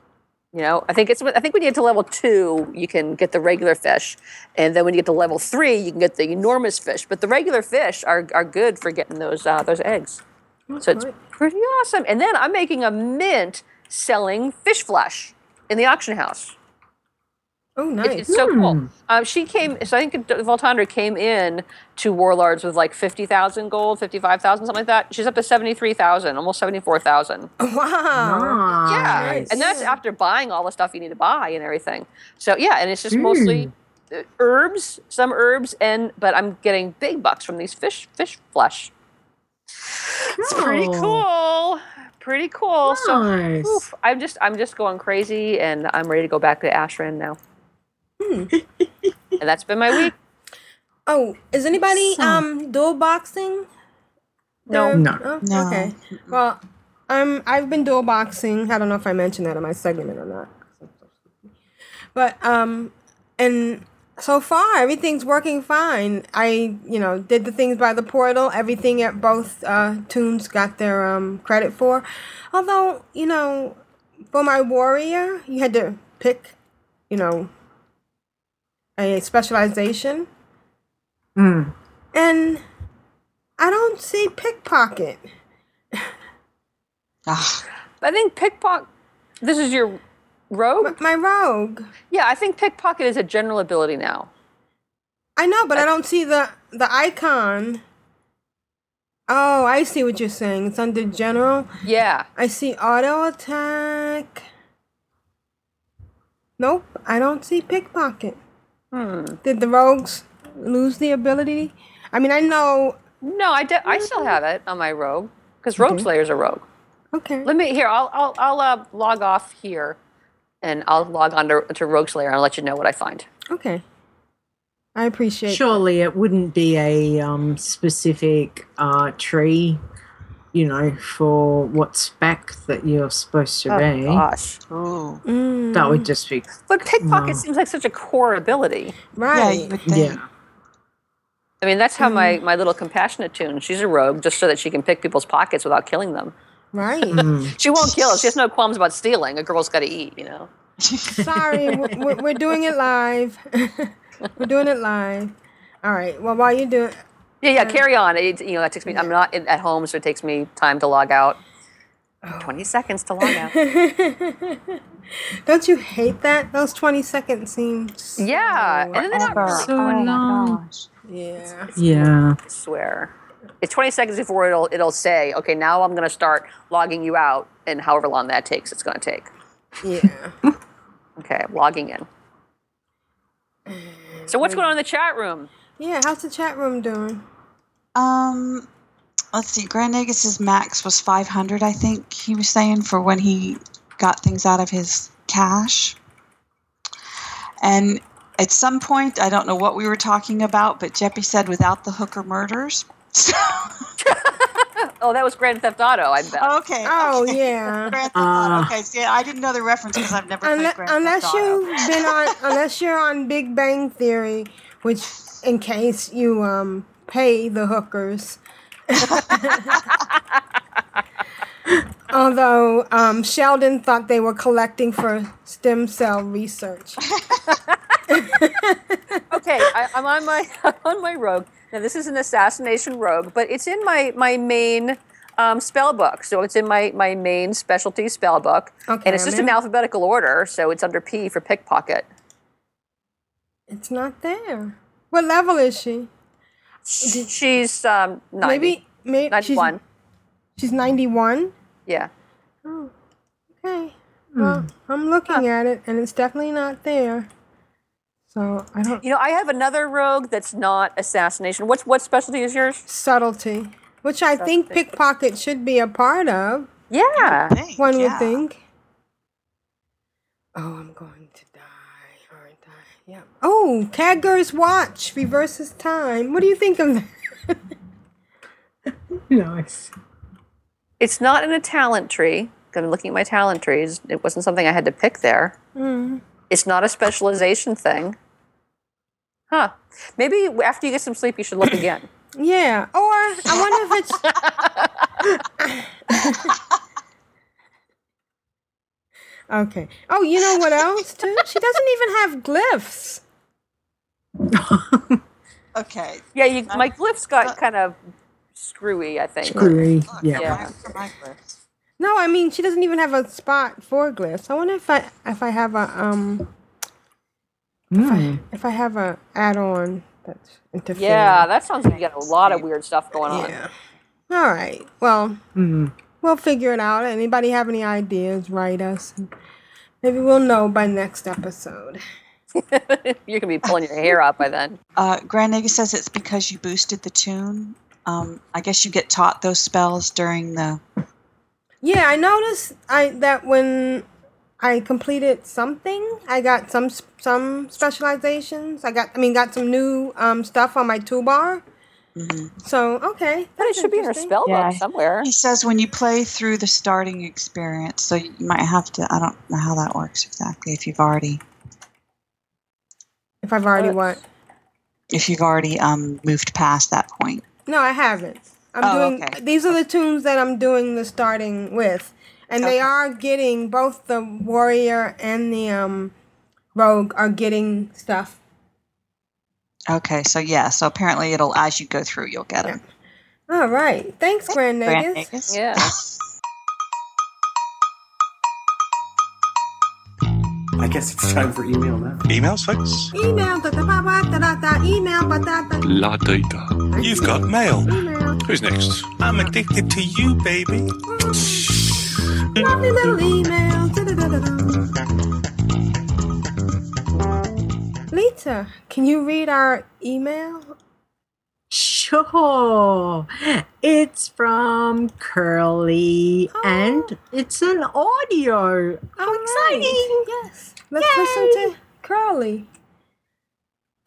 You know, I think it's I think when you get to level two, you can get the regular fish, and then when you get to level three, you can get the enormous fish. But the regular fish are, are good for getting those uh, those eggs. So it's pretty awesome. And then I'm making a mint selling fish flesh in the auction house. Oh, It- nice. It's so cool. Um, she came, so I think Voltandra came in to Warlords with like 50,000 gold, 55,000, something like that. She's up to 73,000, almost 74,000. Wow. Yeah. Nice. And that's after buying all the stuff you need to buy and everything. So, yeah, and it's just mostly uh, herbs, some herbs, and, but I'm getting big bucks from these fish, fish flesh. It's pretty Oh. cool. Pretty cool. So, Nice. oof, I'm just, I'm just going crazy and I'm ready to go back to Ashran now. And that's been my week. Oh, is anybody So- um dual boxing? No. No. oh, No. Okay. Well, um, I've been dual boxing. I don't know if I mentioned that in my segment or not. But um, and so far everything's working fine. I you know did the things by the portal. Everything at both uh, toons got their um credit for. Although you know, for my warrior, you had to pick, you know, a specialization. Mm. And I don't see pickpocket. Ah, I think pickpocket. This is your rogue. My rogue. Yeah, I think pickpocket is a general ability now. I know, but I don't see the the icon. Oh, I see what you're saying. It's under general. Yeah. I see auto attack. Nope, I don't see pickpocket. Hmm. Did the rogues lose the ability? I mean, I know. No, I, de- I still have it on my rogue because Rogueslayer's a rogue. Okay. Let me here. I'll I'll, I'll uh, log off here, and I'll log on to, to Rogueslayer and I'll let you know what I find. Okay. I appreciate. Surely it wouldn't be a um, specific uh, tree, you know, for what spec that you're supposed to Oh be. gosh. oh. Mm, That would just be But pickpocket No. seems like such a core ability. Right. you would think. yeah. I mean, that's how my, my little compassionate toon. She's a rogue just so that she can pick people's pockets without killing them. Right. Mm. She won't kill. She has no qualms about stealing. A girl's got to eat, you know. Sorry, we're, we're- we're doing it live. we're doing it live. All right. Well, while you do it, Yeah, yeah. Carry on. It, you know, that takes me. I'm not in, at home, so it takes me time to log out. Oh. Twenty seconds to log out. don't you hate that? Those twenty seconds seem. so- yeah, and then they're not Ever. really So oh long. my gosh. Yeah. Yeah. I swear. It's 20 seconds before it'll it'll say, okay, now I'm gonna start logging you out, and however long that takes, it's gonna take. Yeah. Okay, logging in. So what's going on in the chat room? Yeah. How's the chat room doing? Um, let's see. Grand Nagus's max was 500, I think he was saying, for when he got things out of his cache. And at some point, I don't know what we were talking about, but Jeppy said without the hooker murders. So, Oh, that was Grand Theft Auto. I bet. okay. Oh okay. yeah. Grand Theft Ah. Auto. Okay, see, I didn't know the reference because I've never played Unless, Grand unless Theft Auto. you've been on, unless you're on Big Bang Theory, which in case you um pay the hookers, Although um, Sheldon thought they were collecting for stem cell research. okay, I, I'm on my I'm on my rogue. Now this is an assassination rogue, but it's in my my main um, spell book. So it's in my my main specialty spell book, Okay, and it's just in. alphabetical order. So it's under P for pickpocket. It's not there. What level is she? She's um, 90, Maybe, maybe she's, 91. she's 91. Yeah. Oh, okay. Well, I'm looking at it, and it's definitely not there. So I don't. You know, I have another rogue that's not assassination. What's what specialty is yours? Subtlety, which I think pickpocket should be a part of. Yeah. One would yeah. think. Oh, I'm going to die, aren't I? Yeah. Oh, Cadger's watch reverses time. What do you think of that? nice. It's not in a talent tree. I'm looking at my talent trees. It wasn't something I had to pick there. Mm. It's not a specialization thing. Huh. Maybe after you get some sleep, you should look again. Yeah. Or I wonder if it's. okay. Oh, you know what else too? She doesn't even have glyphs. Okay. Yeah, you, my glyphs got kind of screwy, I think. Screwy. Yeah. Yeah. For my. No, I mean she doesn't even have a spot for glyphs. I wonder if I if I have a um Hmm. if I have a add-on that's interfering. Yeah, that sounds like you got a lot of weird stuff going on. Yeah. All right. Well, Hmm. We'll figure it out. Anybody have any ideas? Write us. Maybe we'll know by next episode. You're gonna be pulling your hair out by then. Uh, Grand Nagus says it's because you boosted the toon. Um, I guess you get taught those spells during the. Yeah, I noticed I that when I completed something, I got some some specializations. I got I mean got some new um stuff on my toolbar. So okay, But it should be in her interesting. spell Yeah. book somewhere. He says when you play through the starting experience, so you might have to. I don't know how that works exactly. If you've already, If I've already what? if you've already um moved past that point. No, I haven't. I'm Oh, doing okay. these are the toons that I'm doing the starting with. And they are getting both the warrior and the um rogue are getting stuff. Okay, so yeah, so apparently it'll as you go through, you'll get them. All right. Thanks, Grand Grand Nagus. Nagus. Yeah. I guess it's time for email now. Emails, folks? Email da da ba ba da da da email ba da da La data. You've got mail. email. Who's next? I'm addicted to you, baby. Mm. Lovely little email. Da da da da da. Leeta, can you read our email? Sure. It's from Curly and it's an audio. How exciting! Yes. Let's listen to Curly.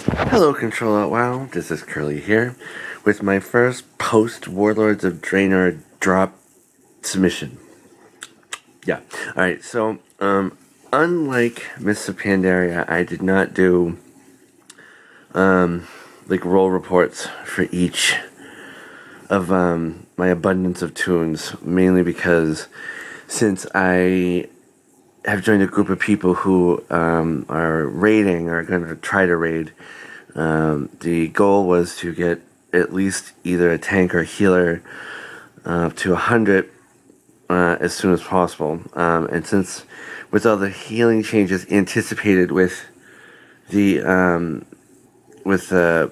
Hello, Ctrl Alt WoW. This is Curly here with my first post Warlords of Draenor drop submission. Yeah. All right. So, um, unlike Mists of Pandaria, I did not do um like roll reports for each of um my abundance of toons, mainly because since I have joined a group of people who um, are raiding or going to try to raid. Um, the goal was to get at least either a tank or a healer uh, to 100 uh, as soon as possible. Um, and since with all the healing changes anticipated with the um, with the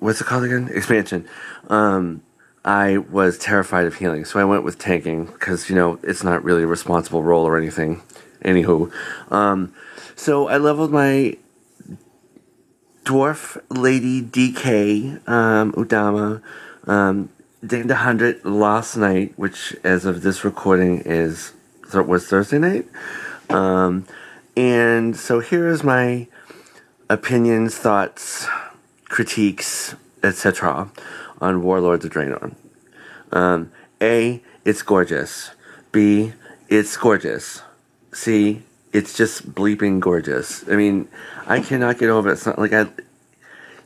what's it called again expansion um, I was terrified of healing, so I went with tanking because you know it's not really a responsible role or anything. Anywho, um, so I leveled my dwarf lady DK um, Udama um, to hundred last night, which as of this recording is was Thursday night. Um, and so here is my opinions, thoughts, critiques, etc. on Warlords of Draenor. Um, A, it's gorgeous. B, it's gorgeous. C, it's just bleeping gorgeous. I mean, I cannot get over it. It's not like I.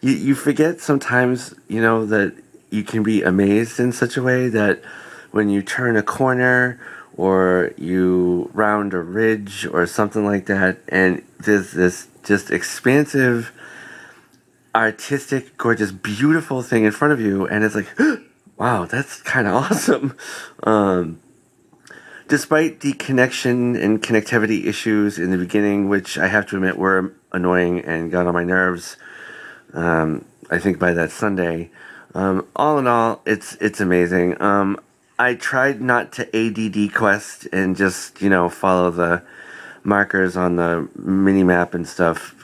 You, you forget sometimes, you know, that you can be amazed in such a way that when you turn a corner or you round a ridge or something like that, and there's this just expansive, artistic, gorgeous, beautiful thing in front of you, and it's like, wow, that's kind of awesome. Um, despite the connection and connectivity issues in the beginning, which I have to admit were annoying and got on my nerves, um, I think by that Sunday. Um, all in all, it's it's amazing. Um, I tried not to ADD quest and just you know follow the markers on the mini map and stuff.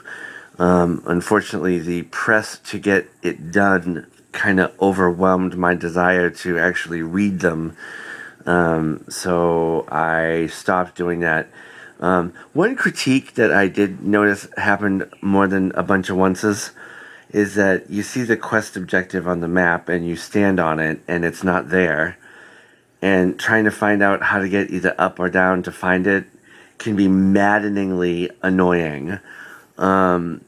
Um, unfortunately, the press to get it done kind of overwhelmed my desire to actually read them. Um, so I stopped doing that. Um, one critique that I did notice happened more than a bunch of onces is that you see the quest objective on the map and you stand on it and it's not there. And trying to find out how to get either up or down to find it can be maddeningly annoying. Um,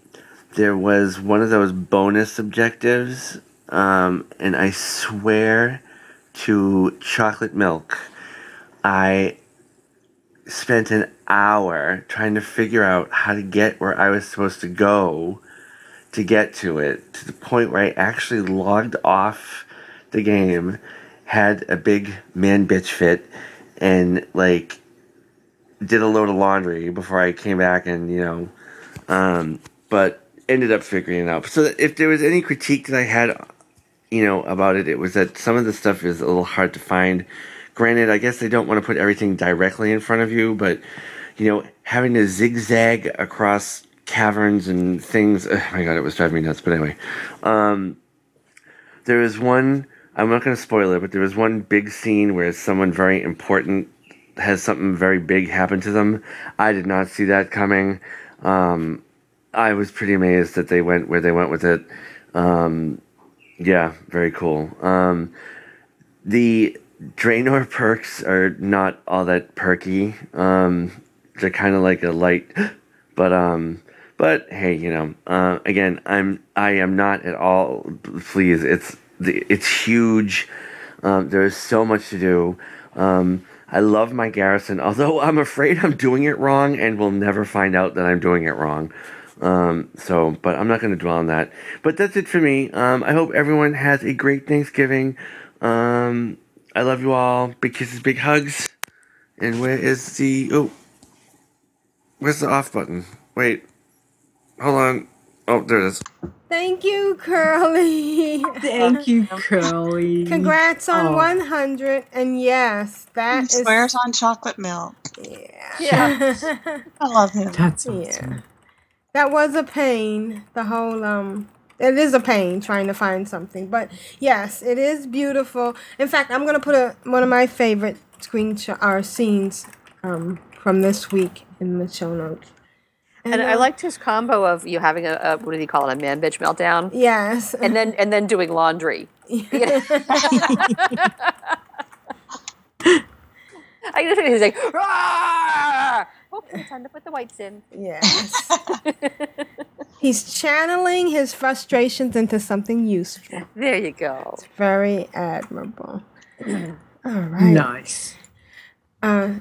there was one of those bonus objectives, um, and I swear to chocolate milk, I spent an hour trying to figure out how to get where I was supposed to go to get to it to the point where I actually logged off the game, had a big man bitch fit, and like did a load of laundry before I came back and you know, um, but ended up figuring it out. So if there was any critique that I had, you know, about it, it was that some of the stuff is a little hard to find. Granted, I guess they don't want to put everything directly in front of you, but you know, having to zigzag across caverns and things. Oh my god, it was driving me nuts. But anyway, um, there was one. I'm not going to spoil it, but there was one big scene where someone very important has something very big happen to them. I did not see that coming. Um, I was pretty amazed that they went where they went with it. Um, yeah, very cool. Um, the Draenor perks are not all that perky. Um, they're kind of like a light, but um, but hey, you know, uh, again, I'm I am not at all pleased. It's it's huge. Um, there is so much to do. Um, I love my garrison, although I'm afraid I'm doing it wrong and will never find out that I'm doing it wrong. Um, so, but I'm not going to dwell on that. But that's it for me. Um, I hope everyone has a great Thanksgiving. Um, I love you all. Big kisses, big hugs. And where is the oh? Where's the off button? Wait, hold on. Oh, there it is. Thank you, Curly. Thank you, Curly. Congrats on Oh. 100. And yes, that He is. swears on chocolate milk. Yeah. I love him. That's yeah. That was a pain. The whole um it is a pain trying to find something. But yes, it is beautiful. In fact, I'm gonna put a one of my favorite screenshot or scenes um from this week in the show notes. And I liked his combo of you having a, a what did he call it, a man bitch meltdown? Yes. And then and then doing laundry. You know? I just he's like, "Rah!" okay, time to put the whites in. Yes. He's channeling his frustrations into something useful. There you go. It's very admirable. All right. Nice. Uh,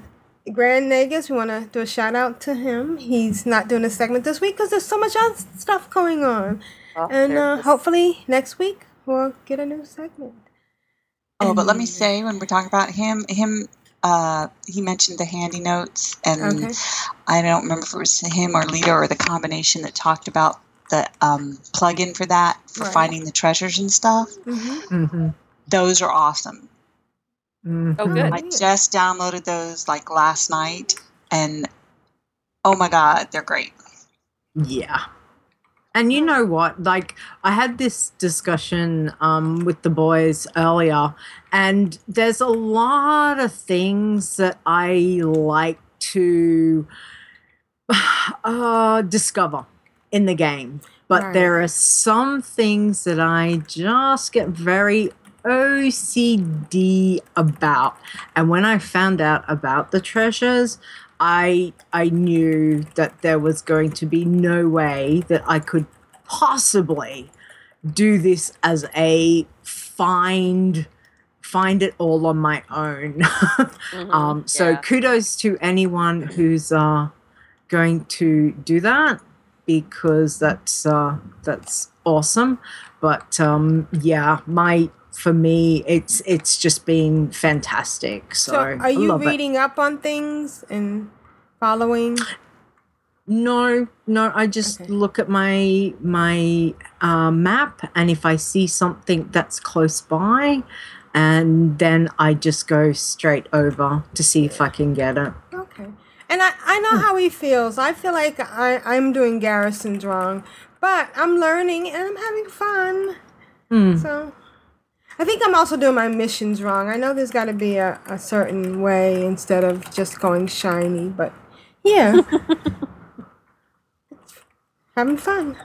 Grand Nagus, we want to do a shout out to him. He's not doing a segment this week because there's so much other stuff going on. and uh, hopefully next week we'll get a new segment. Oh, but let me say when we're talking about him, him, uh, he mentioned the handy notes, and Okay. I don't remember if it was him or Leeta or the combination that talked about the um, plug-in for that for Right. finding the treasures and stuff. Mm-hmm. Mm-hmm. Those are awesome. Oh, good. I just downloaded those like last night, and oh my god, they're great. Yeah. And you know what? Like I had this discussion um, with the boys earlier, and there's a lot of things that I like to uh, discover in the game. But Right. there are some things that I just get very OCD about. And when I found out about the treasures, I I knew that there was going to be no way that I could possibly do this as a find find it all on my own. um, so yeah. kudos to anyone who's uh, going to do that because that's uh, that's awesome. But um, yeah, my for me, it's it's just been fantastic. So, So, are you love it. reading up on things and following? No, no. I just look at my my uh, map, and if I see something that's close by, and then I just go straight over to see if I can get it. Okay. And I, I Hmm. know how he feels. I feel like I, I'm doing Garrison's wrong, but I'm learning and I'm having fun. Hmm. So I think I'm also doing my missions wrong. I know there's got to be a, a certain way instead of just going shiny, but yeah. having fun.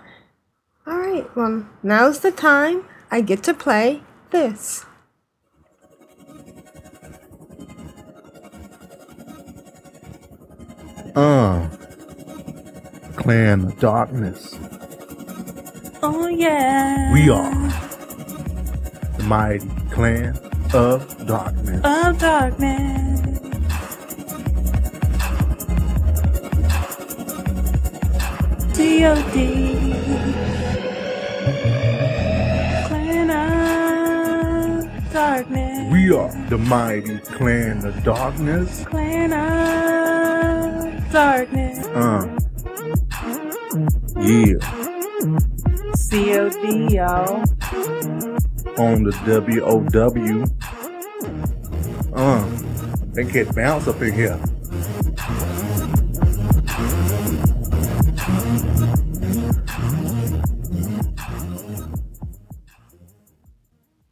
All right, well, now's the time I get to play this. Uh. Clan Darkness. Oh yeah. We are the mighty clan of darkness. Of darkness. D.O.D. Clan of darkness. We are the mighty clan of darkness. Clan of darkness. Uh. Yeah. C.O.D. y'all. On the WOW. Um, They get bounce up in here.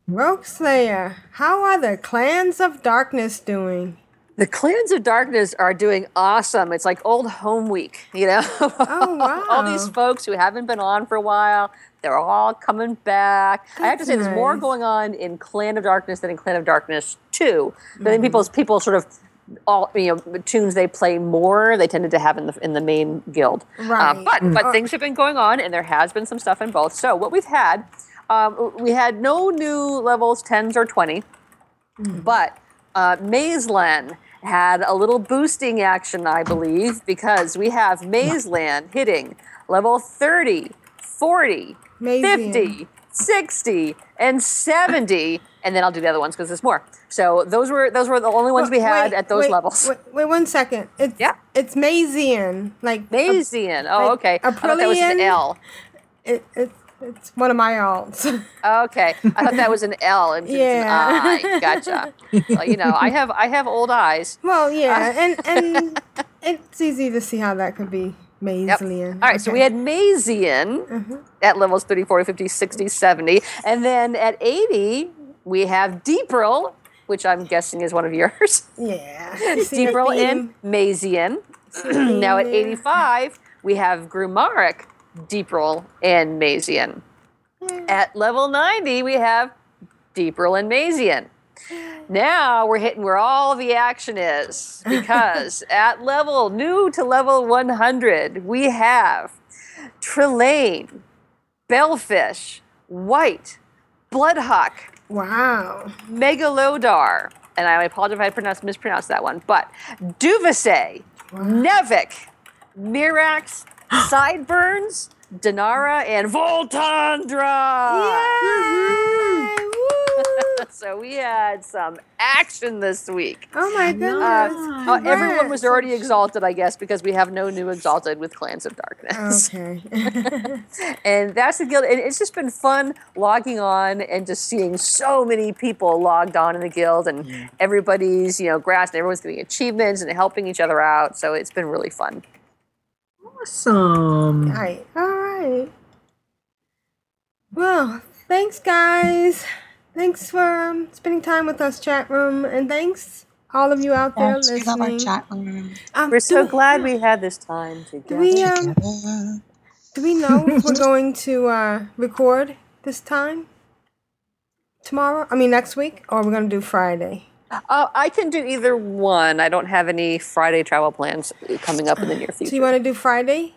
Rogueslayer, how are the clans of darkness doing? The Clans of Darkness are doing awesome. It's like old home week, you know? Oh, wow. all these folks who haven't been on for a while, they're all coming back. I have to That's say, there's more going on in Clan of Darkness than in Clan of Darkness 2. I think Mhm. people's people sort of all you know toons they play more they tended to have in the in the main guild Uh, but but Uh, things have been going on and there has been some stuff in both so what we've had um, we had no new levels 10s or 20 but uh, Mazeland had a little boosting action, I believe, because we have Mazeland hitting level 30, 40, Mazian. 50, 60, and 70. And then I'll do the other ones because there's more. So those were those were the only ones we had Wait, at those wait, levels. Wait, wait one second. It's Yeah. it's Mazian, like Mazian. Oh, like okay. I thought that was an L. It, it's it's one of my alts. Okay, I thought that was an L and Yeah. an I. Gotcha. Well, you know, I have I have old eyes. well, yeah, Uh, and and it's easy to see how that could be Mazian. All right, so we had Mazian at levels 30, 40, 50, 60, 70. And then at 80, we have Deepril, which I'm guessing is one of yours. Yeah. Deepril and Mazian. now at 85, we have Grumaric, Deepril, and Mazian. Hmm. At level 90, we have Deepril and Mazian. Now we're hitting where all the action is because at level new to level 100, we have Trelane, Bellfish, White, Bloodhawk, Wow. Megalodar, and I apologize if I pronounced, mispronounced that one, but Duvase, Nevik, Mirax, Sideburns, Denara, and Voltandra. Yay! so we had some action this week. Oh my goodness. Uh, uh, everyone was already exalted, I guess, because we have no new exalted with Clans of Darkness. Okay. and that's the guild. And it's just been fun logging on and just seeing so many people logged on in the guild, and everybody's you know grass, and everyone's getting achievements and helping each other out. So it's been really fun. Awesome. All right. All right. Well, thanks, guys. Thanks for um, spending time with us, chat room, and thanks all of you out there Yes, we listening. love our chat room. Um, We're so do, glad we had this time together. do together. we um, do we know if we're going to uh, record this time tomorrow? I mean, next week, or are we're going to do Friday? Uh, I can do either one. I don't have any Friday travel plans coming up in the near future. So you want to do Friday?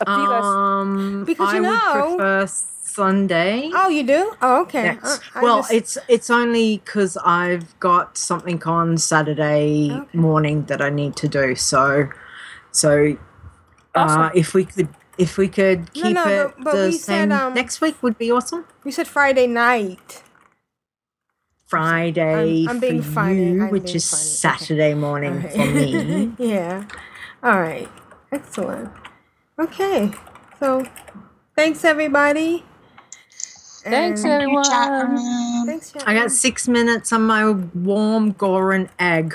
Up to you guys. Um, Because I you would know- prefer Sunday. Oh, you do? Oh, okay. Yes. Uh, I well, just- it's it's only because I've got something on Saturday morning that I need to do. So, so uh, if we could if we could No, keep no, it but- but the we said, same um, next week would be awesome. You said Friday night. Friday I'm- I'm being for funny. you, I'm which being is funny. Saturday morning for me. yeah. All right. Excellent. Okay. So, thanks everybody. Thanks, And- everyone. Thanks, I got six minutes on my warm Goren egg.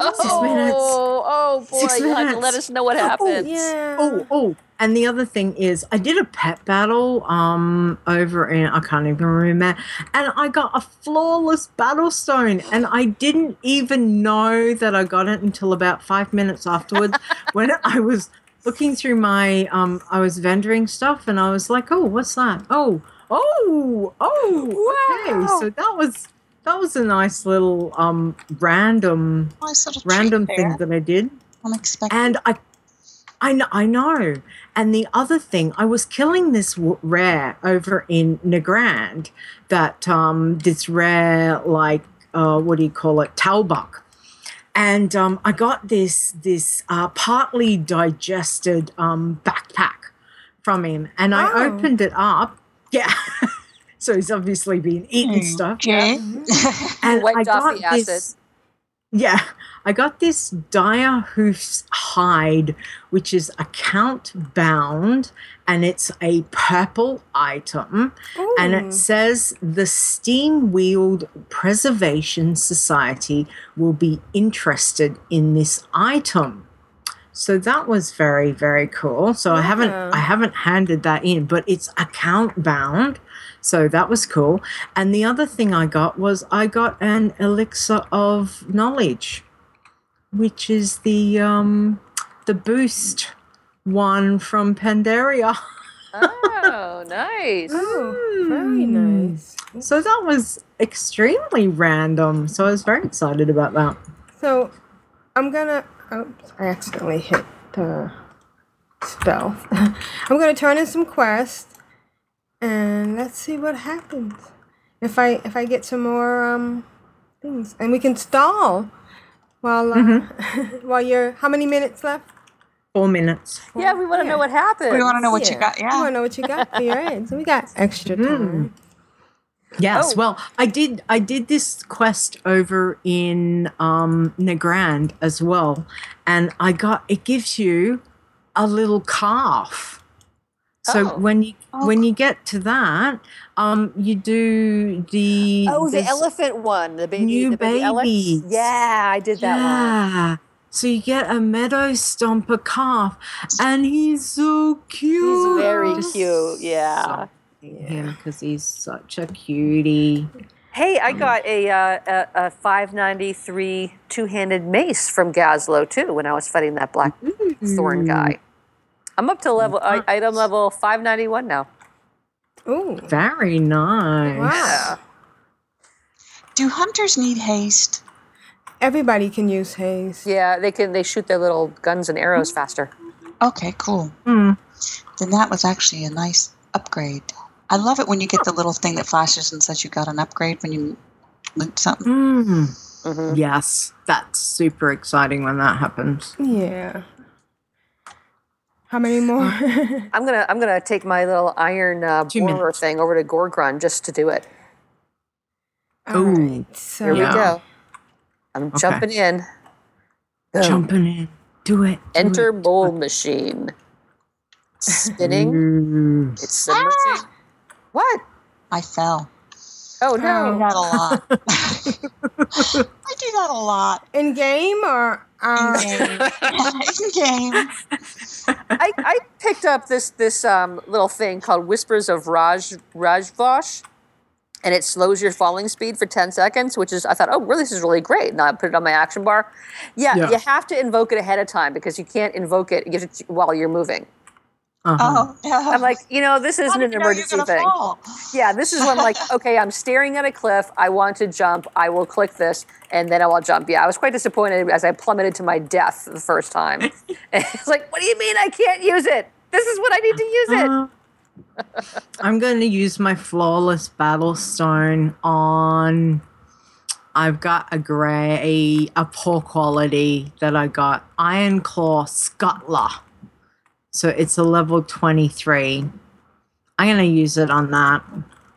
Oh, Six minutes. oh, oh boy! Six You'll have to let us know what oh, oh, happens. Yeah. Oh, oh, and the other thing is, I did a pet battle um over in I can't even remember, and I got a flawless battle stone, and I didn't even know that I got it until about five minutes afterwards when I was looking through my um I was vendoring stuff, and I was like, oh, what's that? Oh, oh, oh, okay, so that was. That was a nice little um random Nice little random thing there. that I did. Unexpected. And I, I know, I know. And the other thing, I was killing this w- rare over in Nagrand, that um, this rare like uh, what do you call it, talbuk. And um, I got this this uh, partly digested um, backpack from him, and I Oh. opened it up. Yeah. so he's obviously been eating stuff. Yeah. And Wiped I off got the acid. this. Yeah, I got this dire hoofs hide, which is account bound, and it's a purple item, and it says the Steamwheedle Preservation Society will be interested in this item. So that was very very cool. So I haven't I haven't handed that in, but it's account bound. So that was cool. And the other thing I got was I got an elixir of knowledge, which is the um the boost one from Pandaria. Oh, nice. Oh, very nice. So that was extremely random. So I was very excited about that. So, I'm gonna. Oops, I accidentally hit the spell. I'm gonna turn in some quests, and let's see what happens. If I if I get some more um things, and we can stall while uh, while you're. How many minutes left? Four minutes. Yeah, we want to know what happened. We want to know what you got. Yeah, we want to know what you got for your eggs. We got extra time. Yes, Oh. well, I did. I did this quest over in um, Nagrand as well, and I got. It gives you a little calf. So Oh. when you when you get to that, um, you do the Oh, the elephant one, the baby, New the baby babies. Yeah, I did that one. Yeah. So you get a meadow stomper calf, and he's so cute. He's very cute. Yeah. him because he's such a cutie. Hey, I got a, uh, a, a 593 two-handed mace from Gazlo too when I was fighting that black thorn guy. I'm up to level I, item level 591 now. Ooh. Very nice. Wow. Do hunters need haste? Everybody can use haste. Yeah, they can they shoot their little guns and arrows faster. Okay, cool. Hmm. Then that was actually a nice upgrade. I love it when you get the little thing that flashes and says you got an upgrade when you loot something. Mm. Mm-hmm. Yes, that's super exciting when that happens. Yeah. How many more? I'm gonna I'm gonna take my little iron uh, Two borer minutes. thing over to Gorgrond just to do it. Ooh, so Here we go. I'm Okay. jumping in. Boom. jumping in. Do it. do Enter it. mold machine. Spinning. Ooh. It's submerging. What? I fell. Oh I do no! that a lot. I do that a lot. In game or uh, In game. In game. I, I picked up this this um, little thing called Whispers of Raj Rajvosh, and it slows your falling speed for ten seconds, which is I thought, oh, really, this is really great. And I put it on my action bar. Yeah, Yeah. you have to invoke it ahead of time because you can't invoke it you have to- while you're moving. Uh-huh. Oh, yeah. I'm like, you know, this isn't an you know you're emergency thing. fall? Yeah, this is when I'm like, okay, I'm staring at a cliff. I want to jump. I will click this, and then I will jump. Yeah, I was quite disappointed as I plummeted to my death the first time. it's like, what do you mean I can't use it? This is what I need to use it. Uh, I'm going to use my flawless battle stone on. I've got a grey, a poor quality that I got Iron Claw Scuttler. So it's a level 23. I'm going to use it on that.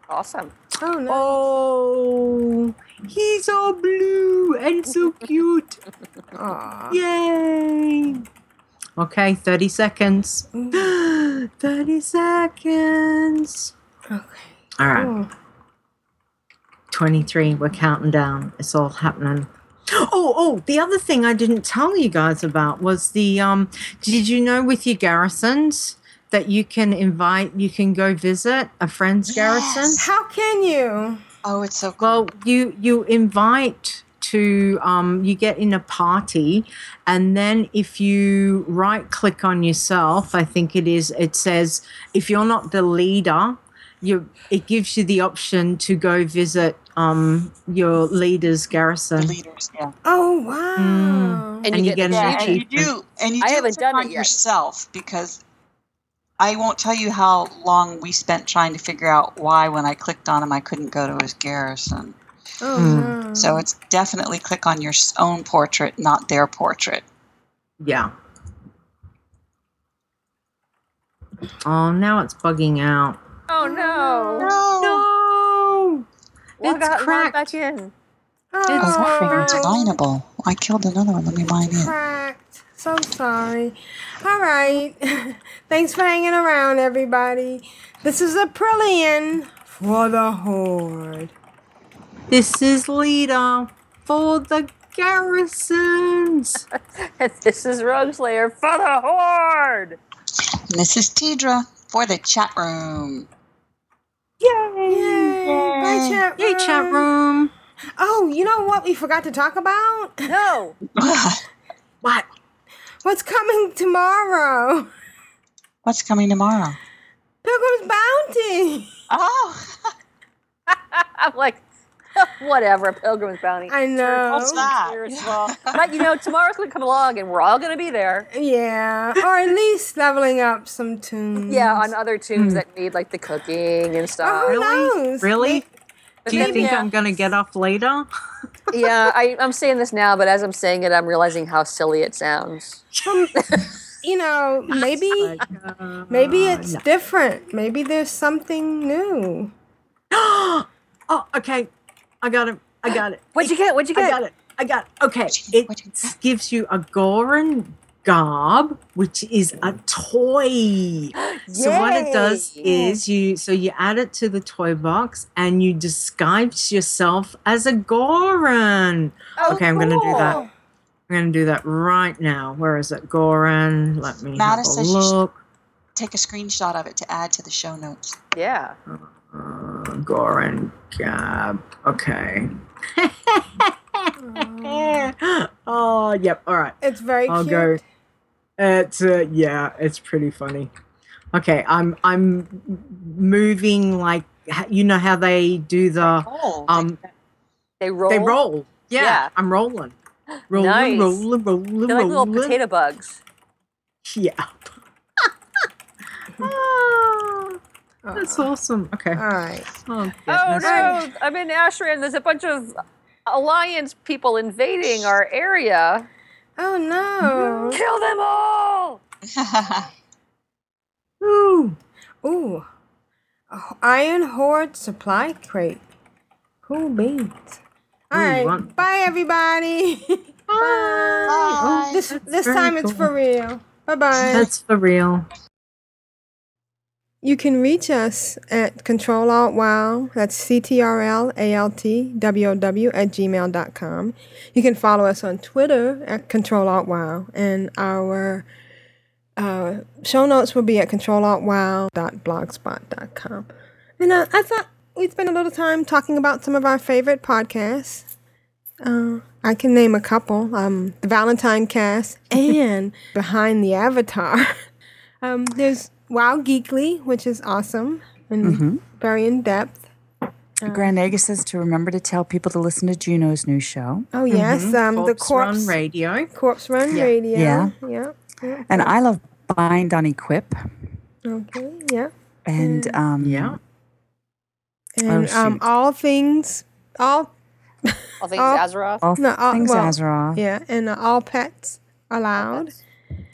Awesome. Oh no. Oh, he's all blue and so cute. Aw. Yay! Okay, 30 seconds. 30 seconds. Okay. All right. Oh. 23. We're counting down. It's all happening. Oh, oh, the other thing I didn't tell you guys about was the um did you know with your garrisons that you can invite you can go visit a friend's garrison? How can you? Oh, it's so cool. Well, you you invite to um you get in a party and then if you right click on yourself, I think it is it says if you're not the leader, you it gives you the option to go visit um your leader's garrison. leaders, yeah. Oh wow. And, you, get, yeah, an and you do, and you I do haven't done it yet. yourself because I won't tell you how long we spent trying to figure out why when I clicked on him I couldn't go to his garrison. Oh no. So it's definitely click on your own portrait, not their portrait. Yeah. Oh, now it's bugging out. Oh no. No. Well, I It's got cracked. back in. Oh, that thing was right. mineable. I killed another one. Let me mine in. Cracked. So sorry. All right. Thanks for hanging around, everybody. This is Aprillian for the Horde. This is Leeta for the garrisons. this is Rogueslayer for the Horde. And this is Tedrah for the chat room. Yay! Bye, chat room. Yay, chat room. Oh, you know what we forgot to talk about? No. What? What's coming tomorrow? What's coming tomorrow? Pilgrim's Bounty. Oh, I'm like, whatever, Pilgrim's Bounty. I know. what's that? Spiritual. but you know, tomorrow's gonna come along, and we're all gonna be there. Yeah, or at least leveling up some toons. Yeah, on other toons that need like the cooking and stuff. Oh, who Really? knows? Really? Do you think yeah. I'm going to get off later? yeah, I, I'm saying this now, but as I'm saying it, I'm realizing how silly it sounds. Um, you know, maybe maybe it's different. Maybe there's something new. oh, okay. I got it. I got it. What'd you get? What'd you get? I got it. I got it. Okay. It gives you a Goren garb, which is a toy. So what it does is you so you add it to the toy box and you disguise yourself as a Goren. Oh, okay, I'm gonna do that. I'm gonna do that right now. Where is it? Goren. Let me Mattis have a says you should- look. take a screenshot of it to add to the show notes. Yeah. Oh. Uh, Goren Gab. Okay. oh, yep. All right. It's very I'll cute. go. It's uh, yeah, it's pretty funny. Okay, I'm I'm moving like you know how they do the Oh, um They roll. they roll. Yeah, Yeah. I'm rolling. Rolling, Nice. rolling, rolling, They're like little potato bugs. Yeah. That's awesome. Okay. All right. Oh, Oh no! I'm in Ashran. There's a bunch of Alliance people invading our area. Oh no. Kill them all! Ooh. Ooh. Iron Horde supply crate. Cool beans. All Ooh, right. one- Bye, everybody. Bye. Oh, this, this very time it's for real. Bye bye. That's for real. You can reach us at Ctrl Alt WoW. That's C T R L A L T W O W at gmail.com. You can follow us on Twitter at Ctrl Alt WoW. And our uh, show notes will be at ctrlaltwow.blogspot.com. And uh, I thought we'd spend a little time talking about some of our favorite podcasts. Uh, I can name a couple um, The Valentine Cast and Behind the Avatar. Um, there's Wow Geekly, which is awesome and Mhm. very in depth. Grand Nagus says to remember to tell people to listen to Juno's new show. Oh yes, Mhm. um, the Corpse Run Radio. Corpse Run Yeah. Radio. Yeah. yeah, yeah. And I love Bind on Equip. Okay, yeah. And um, yeah. And Oh, um, all things, all All things All- Azeroth. all no, all, things well, Azeroth. Yeah, and uh, all pets allowed. All All pets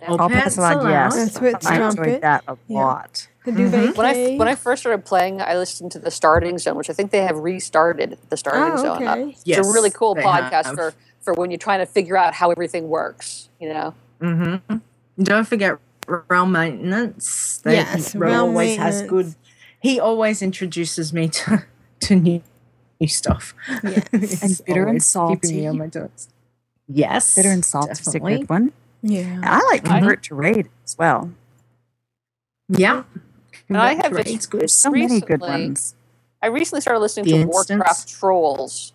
pets allowed, allowed. yes. That's with I trumpet. enjoyed that a Yeah. lot. The duvet When I when I first started playing, I listened to the Starting Zone, which I think they have restarted the Starting Oh, Zone. Uh, okay. It's a really cool podcast have. for for when you're trying to figure out how everything works. You know, Mm-hmm. Don't forget realm maintenance. They, Yes, Ro realm always has good. maintenance. He always introduces me to to new, new stuff. Yes. And bitter and Always me salty. on my toes. Yes, Bitter and salt is a definitely. good one. Yeah. And I like convert to raid as well. Yeah, and I have Convert raid's good. There's so many good ones. I recently started listening The to Instance. Warcraft Trolls.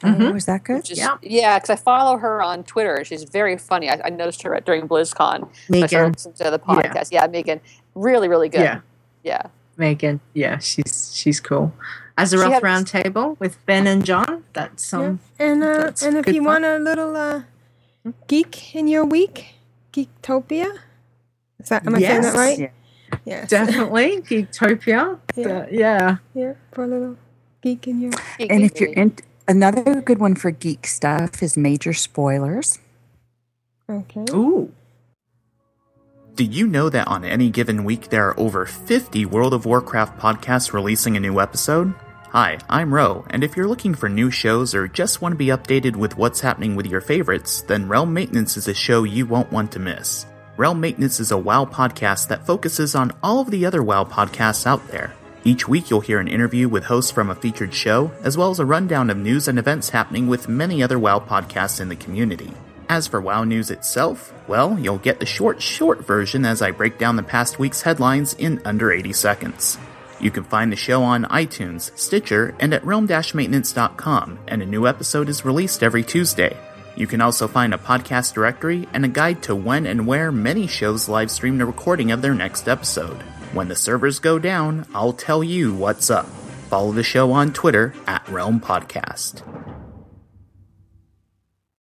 Mhm. Oh, is that good? Is, Yeah. yeah, because I follow her on Twitter. She's very funny. I, I noticed her at, during BlizzCon. So I Megan. started listening to the podcast. Yeah, Megan, really, really good. Yeah, yeah. Megan. Yeah, she's she's cool. Azeroth had- Roundtable with Ben and John. That's um. And uh, That's and if you fun. want a little uh, geek in your week, Geektopia. Is that am I saying that right? Yeah. Yes. Definitely Geektopia. Yeah. The- yeah. Yeah, for a little geek in your. And if you're in, another good one for geek stuff is major spoilers. Okay. Ooh. Did you know that on any given week there are over 50 World of Warcraft podcasts releasing a new episode? Hi, I'm Ro, and if you're looking for new shows or just want to be updated with what's happening with your favorites, then Realm Maintenance is a show you won't want to miss. Realm Maintenance is a WoW podcast that focuses on all of the other WoW podcasts out there. Each week you'll hear an interview with hosts from a featured show, as well as a rundown of news and events happening with many other WoW podcasts in the community. As for WoW news itself, well, you'll get the short, short version as I break down the past week's headlines in under 80 seconds. You can find the show on iTunes, Stitcher, and at realm-maintenance.com, and a new episode is released every Tuesday. You can also find a podcast directory and a guide to when and where many shows live stream the recording of their next episode. When the servers go down, I'll tell you what's up. Follow the show on Twitter at Realm Podcast.